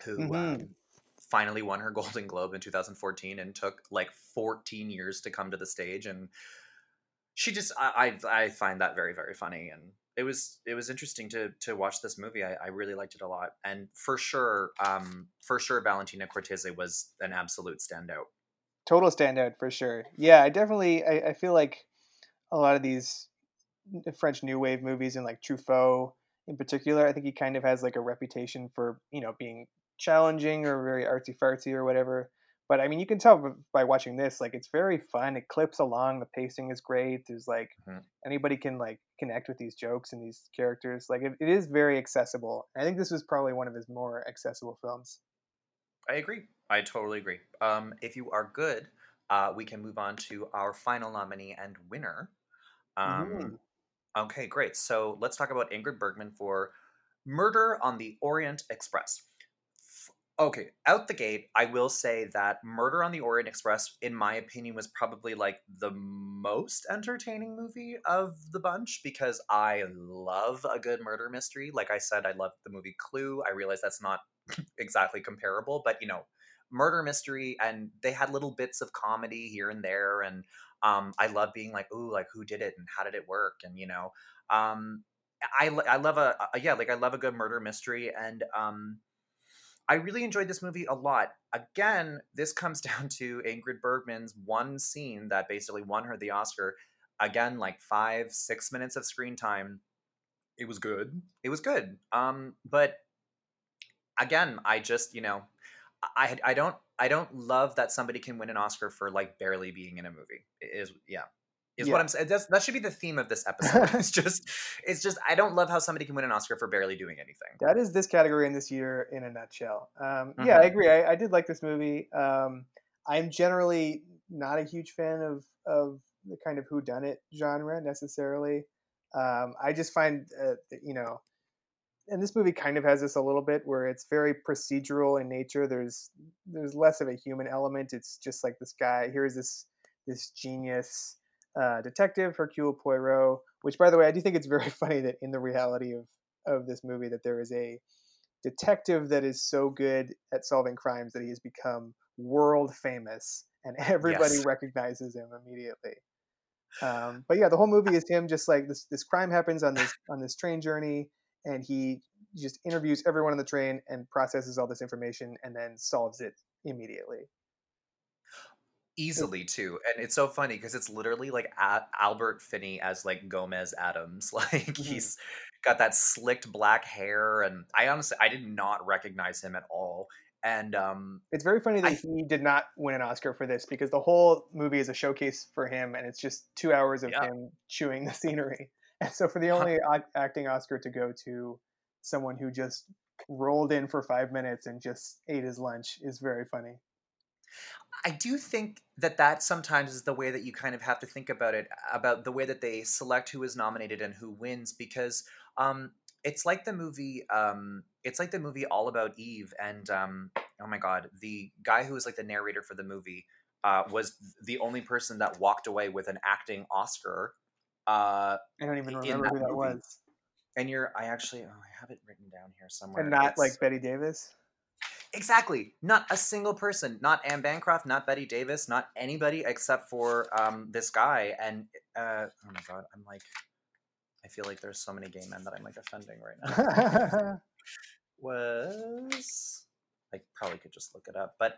who Mhm. um, finally won her *laughs* golden globe in 2014 and took like 14 years to come to the stage and she just I, I I find that very very funny and it was it was interesting to to watch this movie I, I really liked it a lot and for sure um for sure Valentina Cortese was an absolute standout Total standout for sure. Yeah, I definitely I, I feel like a lot of these French New Wave movies and like Truffaut in particular, I think he kind of has like a reputation for you know being challenging or very artsy fartsy or whatever. But I mean, you can tell by watching this, like it's very fun. It clips along. The pacing is great. There's like Mhm. anybody can like connect with these jokes and these characters. Like it, it is very accessible. I think this was probably one of his more accessible films. I agree I totally agree um if you are good uh we can move on to our final nominee and winner um Okay, great. So let's talk about Ingrid Bergman for Murder on the Orient Express. Okay, out the gate, I will say that Murder on the Orient Express, in my opinion, was probably like the most entertaining movie of the bunch because I love a good murder mystery. Like I said, I love the movie Clue. I realize that's not *laughs* exactly comparable, but you know, murder mystery, and they had little bits of comedy here and there, and Um, I love being like, ooh, like who did it and how did it work, and you know, um, I I love a, a yeah, like I love a good murder mystery, and um, I really enjoyed this movie a lot. Again, this comes *laughs* down to Ingrid Bergman's one scene that basically won her the Oscar. Again, like five, six minutes of screen time. It was good. It was good. Um, but again, I just you know, I I don't I don't love that somebody can win an Oscar for like barely being in a movie. It is yeah. Is Yeah. what I'm saying. That should be the theme of this *laughs* episode. it's just, it's just. I don't love how somebody can win an Oscar for barely doing anything. That is this category in this year in a nutshell. Um, Yeah, I Mhm. agree. I, I did like this movie. Um, I'm generally not a huge fan of of the kind of who done it genre necessarily. Um, I just find uh, you know, and this movie kind of has this a little bit where it's very procedural in nature. There's there's less of a human element. It's just like this guy. Here's this this genius uh, detective Hercule Poirot. Which, by the way, I do think it's very *laughs* funny that in the reality of of this movie that there is a detective that is so good at solving crimes that he has become world famous and *laughs* everybody Yes. recognizes him immediately. Um, but yeah, the whole movie is him just like this. This crime happens on this on this train journey, and he just interviews everyone on the train and processes all this information and then solves it immediately. Easily too, and it's so funny because it's literally like a- Albert Finney as like Gomez Addams. *laughs* Like Mhm. he's got that slicked black hair, and I honestly I did not recognize him at all. And um, It's very funny that I- he did not win an Oscar for this because the whole movie is a showcase for him, and it's just two hours of Yeah. him chewing the *laughs* scenery. And so, for the only ac- acting Oscar to go to someone who just rolled in for five minutes and just ate his lunch is very funny. I do think that that sometimes is the way that you kind of have to think about it, about the way that they select who is nominated and who wins, because um, it's like the movie, um, it's like the movie All About Eve, and um, oh my god, the guy who was like the narrator for the movie uh, was the only person that walked away with an acting Oscar. Uh, I don't even remember that who that movie. was. and you're, I actually, oh, I have it written down here somewhere. And not It's- like Bette Davis. Exactly. Not a single person. Not Anne Bancroft. Not Bette Davis. Not anybody except for um, this guy. And uh, oh my god, I'm like, I feel like there's so many gay men that I'm like offending right now. *laughs* Was I probably could just look it up, but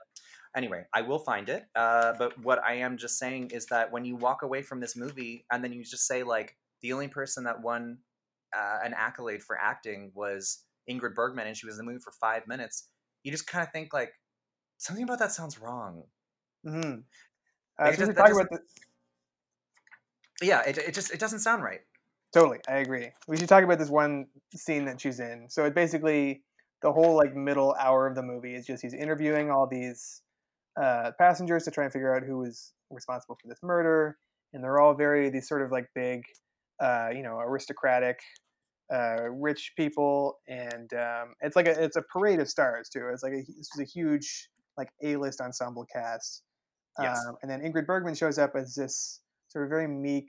anyway, I will find it. Uh, but what I am just saying is that when you walk away from this movie and then you just say like the only person that won uh, an accolade for acting was Ingrid Bergman, and she was in the movie for five minutes you just kind of think like something about that sounds wrong. hmm Uh, it so just- talk about Yeah, it, it just it doesn't sound right. Totally, I agree. We should talk about this one scene that she's in. So it basically the whole like middle hour of the movie is just he's interviewing all these uh, passengers to try and figure out who was responsible for this murder, and they're all very these sort of like big, uh, you know, aristocratic, uh, rich people, and um, it's like a it's a parade of stars too. It's like a, this was a huge like A list ensemble cast. Yes. Um, and then Ingrid Bergman shows up as this sort of very meek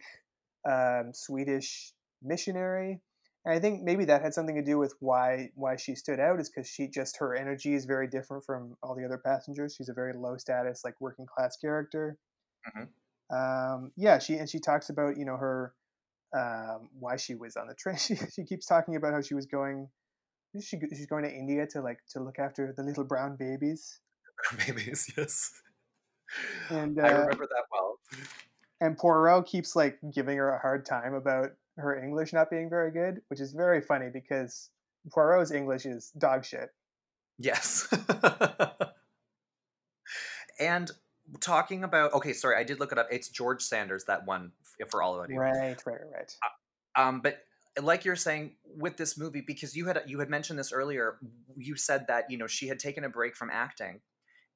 um, Swedish missionary. And I think maybe that had something to do with why why she stood out is because she just her energy is very different from all the other passengers. She's a very low status, like working class character. Mhm. Um, yeah, she and she talks about you know her um, why she was on the train. *laughs* She she keeps talking about how she was going. She, she's going to India to like to look after the little brown babies. *laughs* Babies, yes. And I uh, remember that well. and Poirot keeps like giving her a hard time about her English not being very good, which is very funny because Poirot's English is dog shit. Yes. *laughs* and talking about okay, sorry, I did look it up. It's George Sanders that won f- for all of it. Right, right, right. Um, but like you're saying with this movie, because you had you had mentioned this earlier, you said that you know she had taken a break from acting,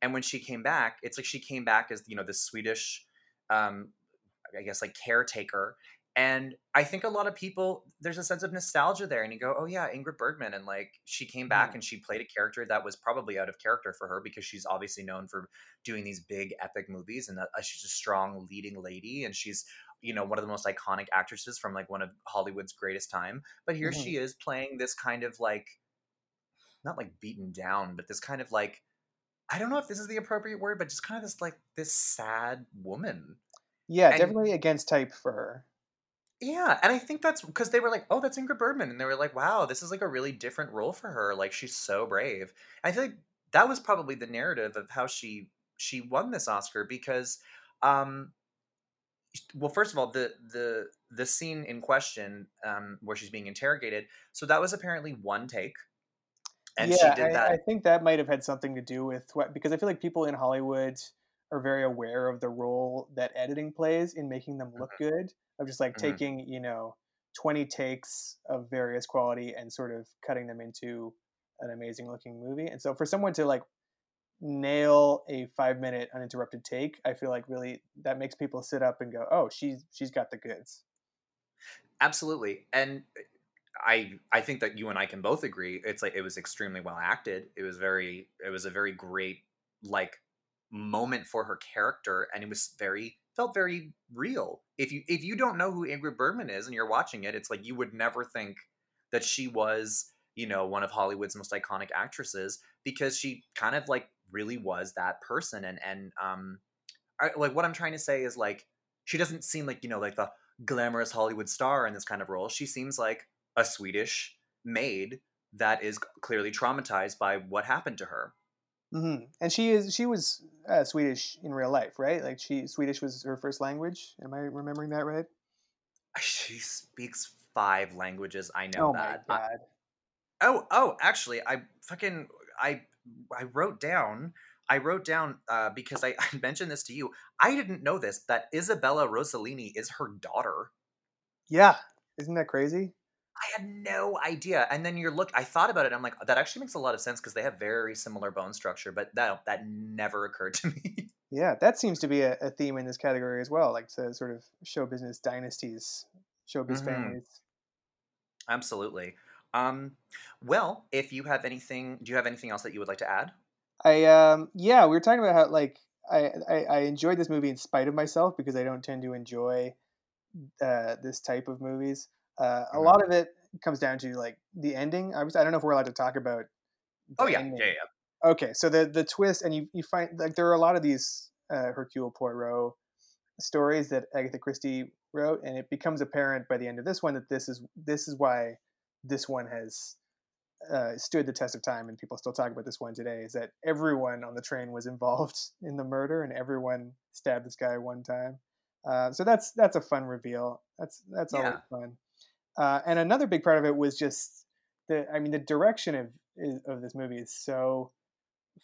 and when she came back, it's like she came back as you know this Swedish, um, I guess like caretaker. And I think a lot of people there's a sense of nostalgia there, and you go, oh yeah, Ingrid Bergman, and like she came back Mhm. and she played a character that was probably out of character for her because she's obviously known for doing these big epic movies, and that uh, she's a strong leading lady, and she's you know one of the most iconic actresses from like one of Hollywood's greatest time. But here Mhm. she is playing this kind of like not like beaten down, but this kind of like I don't know if this is the appropriate word, but just kind of this like this sad woman. Yeah, And- definitely against type for her. Yeah, and I think that's because they were like, "Oh, that's Ingrid Bergman," and they were like, "Wow, this is like a really different role for her. Like, she's so brave." I feel like that was probably the narrative of how she she won this Oscar because, um, well, first of all, the the the scene in question um, where she's being interrogated, so that was apparently one take, and yeah, she did I, that. I think that might have had something to do with what because I feel like people in Hollywood are very aware of the role that editing plays in making them look good. Of just like Mhm. taking you know twenty takes of various quality and sort of cutting them into an amazing looking movie. And so for someone to like nail a five minute uninterrupted take, I feel like really that makes people sit up and go, oh, she's she's got the goods. Absolutely. And uh, I I think that you and I can both agree it's like it was extremely well acted. It was very it was a very great like moment for her character and it was very felt very real. If you if you don't know who Ingrid Bergman is and you're watching it, it's like you would never think that she was, you know, one of Hollywood's most iconic actresses because she kind of like really was that person and and um I, like what I'm trying to say is like she doesn't seem like, you know, like the glamorous Hollywood star in this kind of role. She seems like a Swedish maid that is clearly traumatized by what happened to her. Hmm And she is she was uh, Swedish in real life, right? Like she Swedish was her first language. Am I remembering that right? She speaks five languages. I know oh that. my I- oh, oh, actually, I fucking I I wrote down. I wrote down uh, because I, *laughs* I mentioned this to you. I didn't know this that Isabella Rossellini is her daughter. yeah, isn't that crazy? I had no idea. And then you're look. I thought about it. I'm like, that actually makes a lot of sense because they have very similar bone structure. But that that never occurred to me. *laughs* Yeah, that seems to be a, a theme in this category as well, like to sort of show business dynasties, showbiz Mhm. families. Absolutely. Um, well, if you have anything, do you have anything else that you would like to add? I um yeah, we were talking about how like I, I I enjoyed this movie in spite of myself because I don't tend to enjoy uh, this type of movies. Uh, a Mhm. lot of it comes down to like the ending. I was I don't know if we're allowed to talk about. Oh yeah, ending. yeah, yeah. Okay, so the the twist, and you you find like there are a lot of these uh, Hercule Poirot stories that Agatha Christie wrote, and it becomes apparent by the end of this one that this is this is why this one has uh, stood the test of time, and people still talk about this one today. Is that everyone on the train was involved *laughs* in the murder, and everyone stabbed this guy one time. Uh, so that's that's a fun reveal. That's that's always fun. Uh, and another big part of it was just the I mean the direction of of this movie is so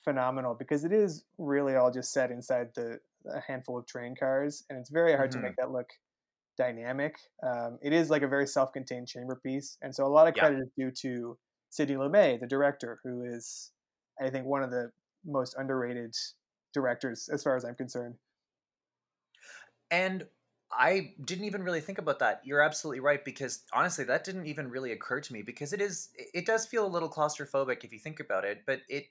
phenomenal because it is really all just set inside the a handful of train cars, and it's very hard Mhm. to make that look dynamic. Um, it is like a very self-contained chamber piece, and so a lot of Yeah. credit is due to Sidney Lumet, the director, who is I think one of the most underrated directors as far as I'm concerned. And I didn't even really think about that. You're absolutely right because honestly, that didn't even really occur to me because it is it does feel a little claustrophobic if you think about it, but it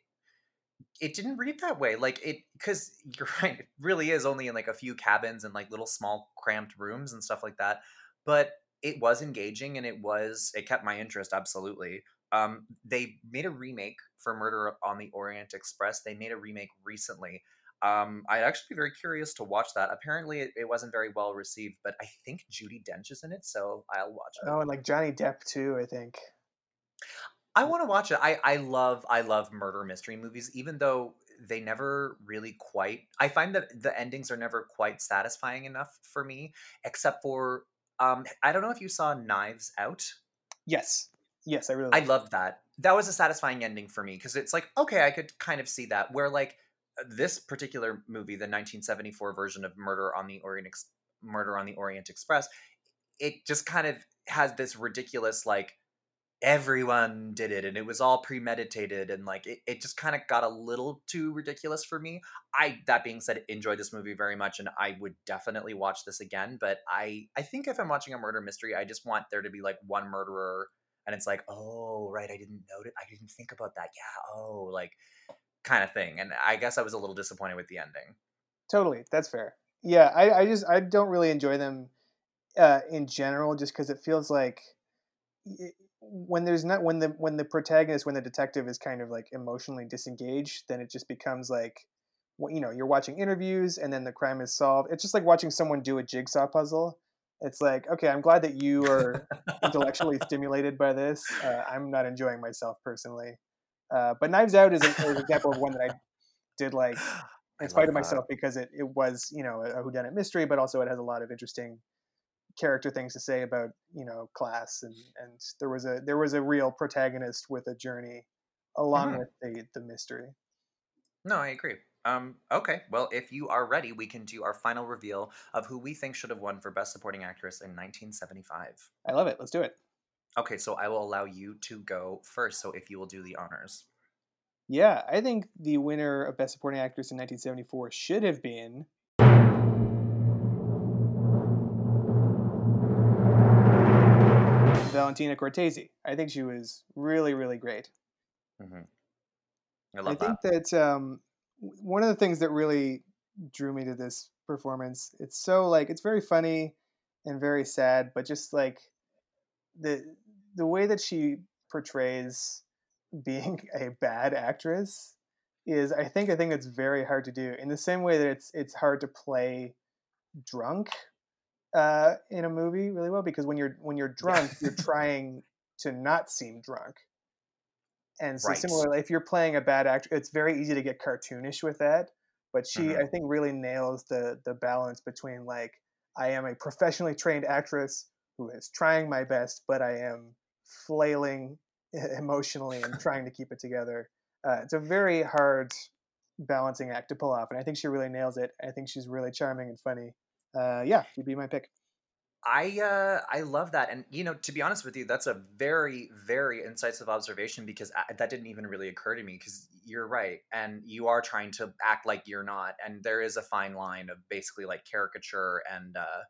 it didn't read that way. Like it because *laughs* you're right, it really is only in like a few cabins and like little small cramped rooms and stuff like that. But it was engaging and it was it kept my interest absolutely. Um, they made a remake for Murder on the Orient Express. They made a remake recently. Um, I'd actually be very curious to watch that. Apparently, it, it wasn't very well received, but I think Judi Dench is in it, so I'll watch it. Oh, and like Johnny Depp too, I think. I want to watch it. I I love I love murder mystery movies, even though they never really quite. I find that the endings are never quite satisfying enough for me, except for um. I don't know if you saw Knives Out. Yes, yes, I really. I loved that. That was a satisfying ending for me because it's like okay, I could kind of see that. Where like this particular movie, the 1974 version of Murder on the Orient Ex- Murder on the Orient Express, it just kind of has this ridiculous like everyone did it and it was all premeditated and like it, it just kind of got a little too ridiculous for me. I that being said enjoyed this movie very much and i would definitely watch this again but i i think if i'm watching a murder mystery i just want there to be like one murderer and it's like oh right i didn't notice i didn't think about that yeah oh like kind of thing and i guess i was a little disappointed with the ending Totally, that's fair. Yeah, I, I just I don't really enjoy them uh, in general, just because it feels like when there's not when the when the protagonist when the detective is kind of like emotionally disengaged, then it just becomes like you know you're watching interviews and then the crime is solved. It's just like watching someone do a jigsaw puzzle. It's like okay, I'm glad that you are *laughs* intellectually stimulated by this. Uh, I'm not enjoying myself personally. Uh, but Knives Out is, a, is an *laughs* example of one that I did like in spite of that. myself because it, it was you know a whodunit mystery, but also it has a lot of interesting character things to say about you know class and and there was a there was a real protagonist with a journey along Mhm. with the the mystery. No, I agree. Um, okay, well, if you are ready, we can do our final reveal of who we think should have won for Best Supporting Actress in 1975. I love it. Let's do it. Okay, so I will allow you to go first. So if you will do the honors. Yeah, I think the winner of Best Supporting Actress in 1974 should have been. Valentina Cortese. I think she was really, really great. hmm I love I think that. that um, one of the things that really drew me to this performance, it's so like it's very funny and very sad, but just like the the way that she portrays being *laughs* a bad actress is I think I think it's very hard to do. In the same way that it's it's hard to play drunk uh, in a movie really well because when you're when you're *laughs* drunk, you're trying to not seem drunk. And so Right. similarly, if you're playing a bad actor, it's very easy to get cartoonish with that. But she, Mhm. I think, really nails the the balance between like I am a professionally trained actress who is trying my best, but I am flailing emotionally and *laughs* trying to keep it together. Uh, it's a very hard balancing act to pull off, and I think she really nails it. I think she's really charming and funny. Uh, yeah, she'd be my pick. I uh, I love that, and you know, to be honest with you, that's a very, very incisive observation because I, that didn't even really occur to me. Because you're right, and you are trying to act like you're not, and there is a fine line of basically like caricature and uh,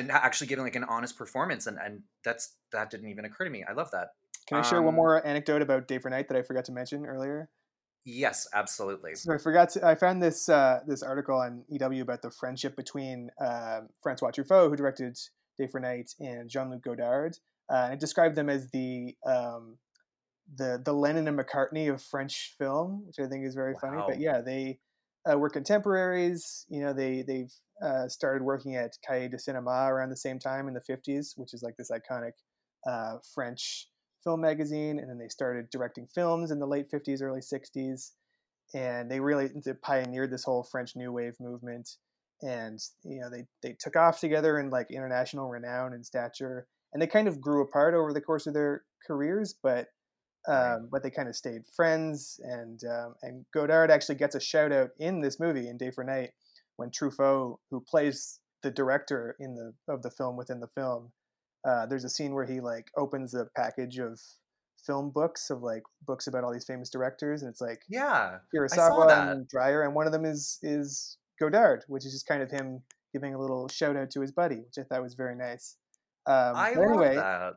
and actually giving like an honest performance, and and that's that didn't even occur to me. I love that. Can I share one Um, more anecdote about Day for Night that I forgot to mention earlier? Yes, absolutely. So I forgot to. I found this uh, this article on EW about the friendship between uh, Francois Truffaut, who directed Day for Night, and Jean Luc Godard. Uh, and it described them as the um, the the Lennon and McCartney of French film, which I think is very funny. But yeah, they uh, were contemporaries. You know, they they've uh, started working at Cahiers du Cinéma around the same time in the fifties, which is like this iconic uh, French film magazine, and then they started directing films in the late fifties, early sixties, and they really they pioneered this whole French New Wave movement. And you know, they they took off together in like international renown and stature, and they kind of grew apart over the course of their careers, but. Um, but they kind of stayed friends. And um, and Godard actually gets a shout out in this movie in Day for Night when Truffaut, who plays the director in the of the film within the film, uh, there's a scene where he like opens a package of film books of like books about all these famous directors, and it's like Yeah, saw Kurosawa and Dreyer, and one of them is is Godard, which is just kind of him giving a little shout out to his buddy, which I thought was very nice. Um, I but love anyway, that.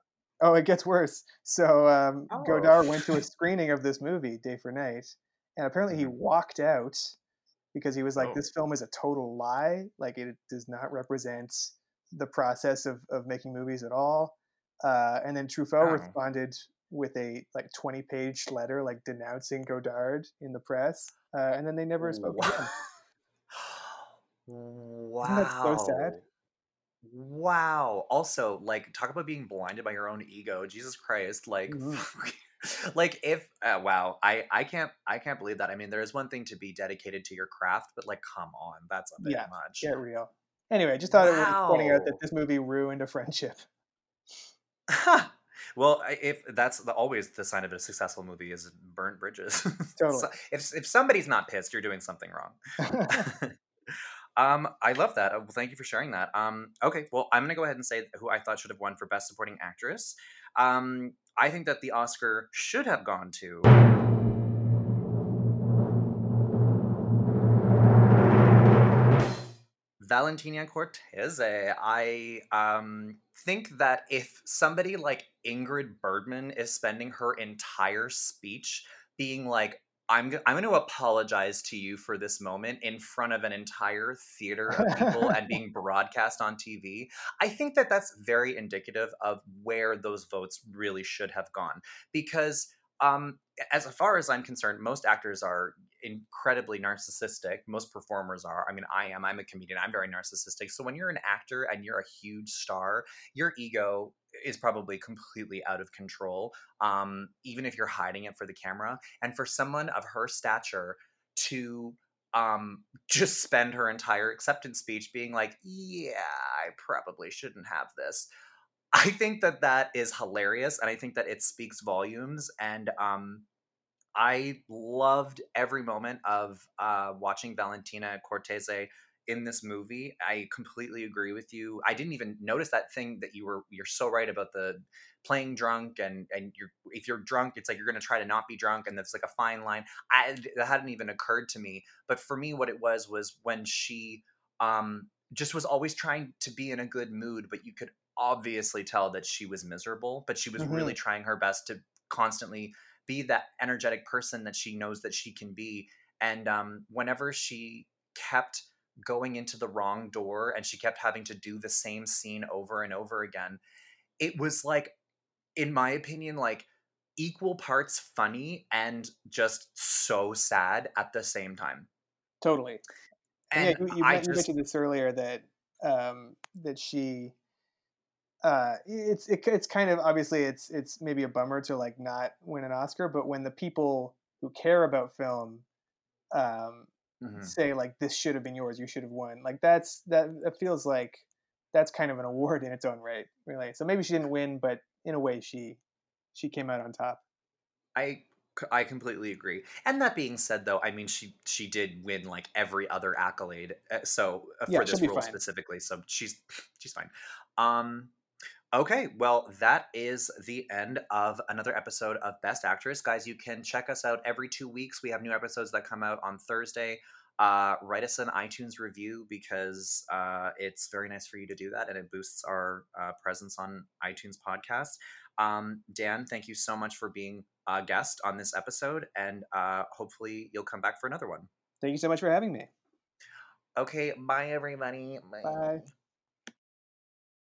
Oh, it gets worse. So um, Oh. Godard went to a *laughs* screening of this movie, Day for Night, and apparently he Mhm. walked out because he was like, Oh. "This film is a total lie. Like it does not represent the process of of making movies at all." Uh, and then Truffaut Oh. responded with a like 20 page letter, like denouncing Godard in the press, uh, and then they never spoke again. *sighs* wow. that so sad? Wow. Also, like, talk about being blinded by your own ego. Jesus Christ. Like, *laughs* Mhm. like if uh, wow, I I can't I can't believe that. I mean, there is one thing to be dedicated to your craft, but like, come on, that's a bit Yeah, much. Get real. Anyway, I just thought it was pointing out that this movie ruined a friendship. *laughs* well, if that's the, always the sign of a successful movie is burnt bridges. *laughs* Totally. So- if if somebody's not pissed, you're doing something wrong. Um, I love that. Uh, well, thank you for sharing that. Um, okay, well, I'm gonna go ahead and say who I thought should have won for Best Supporting Actress. Um, I think that the Oscar should have gone to. Valentina Cortese. I um, think that if somebody like Ingrid Bergman is spending her entire speech being like, I'm, I'm going to apologize to you for this moment in front of an entire theater of people and *laughs* being broadcast on TV. I think that that's very indicative of where those votes really should have gone because um as far as i'm concerned most actors are incredibly narcissistic. Most performers are. I mean, I am. I'm a comedian. I'm very narcissistic. So when you're an actor and you're a huge star, your ego is probably completely out of control, um, even if you're hiding it for the camera. And for someone of her stature to um, *laughs* just spend her entire acceptance speech being like, yeah, I probably shouldn't have this. I think that that is hilarious, and I think that it speaks volumes. And um, I loved every moment of uh, watching Valentina Cortese in this movie. I completely agree with you. I didn't even notice that thing that you were. You're so right about the playing drunk and and you're if you're drunk, it's like you're going to try to not be drunk, and that's like a fine line. I that hadn't even occurred to me. But for me, what it was was when she um just was always trying to be in a good mood, but you could obviously tell that she was miserable. But she was Mhm. really trying her best to constantly be that energetic person that she knows that she can be. And um, whenever she kept going into the wrong door and she kept having to do the same scene over and over again, it was like, in my opinion, like equal parts funny and just so sad at the same time. Totally. And yeah, you, you, I you just, mentioned this earlier that um, that she uh, it's it, it's kind of obviously it's it's maybe a bummer to like not win an Oscar, but when the people who care about film um, Mhm. say like this should have been yours, you should have won, like that's that it feels like that's kind of an award *laughs* in its own right, really. So maybe she didn't win, but in a way she she came out on top. I I completely agree. And that being said, though, I mean, she she did win like every other accolade. uh, So uh, Yeah, for this role fine. specifically, so she's she's fine. Um, okay, well, that is the end of another episode of Best Actress, guys. You can check us out every two weeks. We have new episodes that come out on Thursday. Uh, write us an iTunes review because uh, it's very nice for you to do that, and it boosts our uh, presence on iTunes podcast. Um, Dan, thank you so much for being a guest on this episode, and uh, hopefully you'll come back for another one. Thank you so much for having me. Okay, bye everybody. Bye.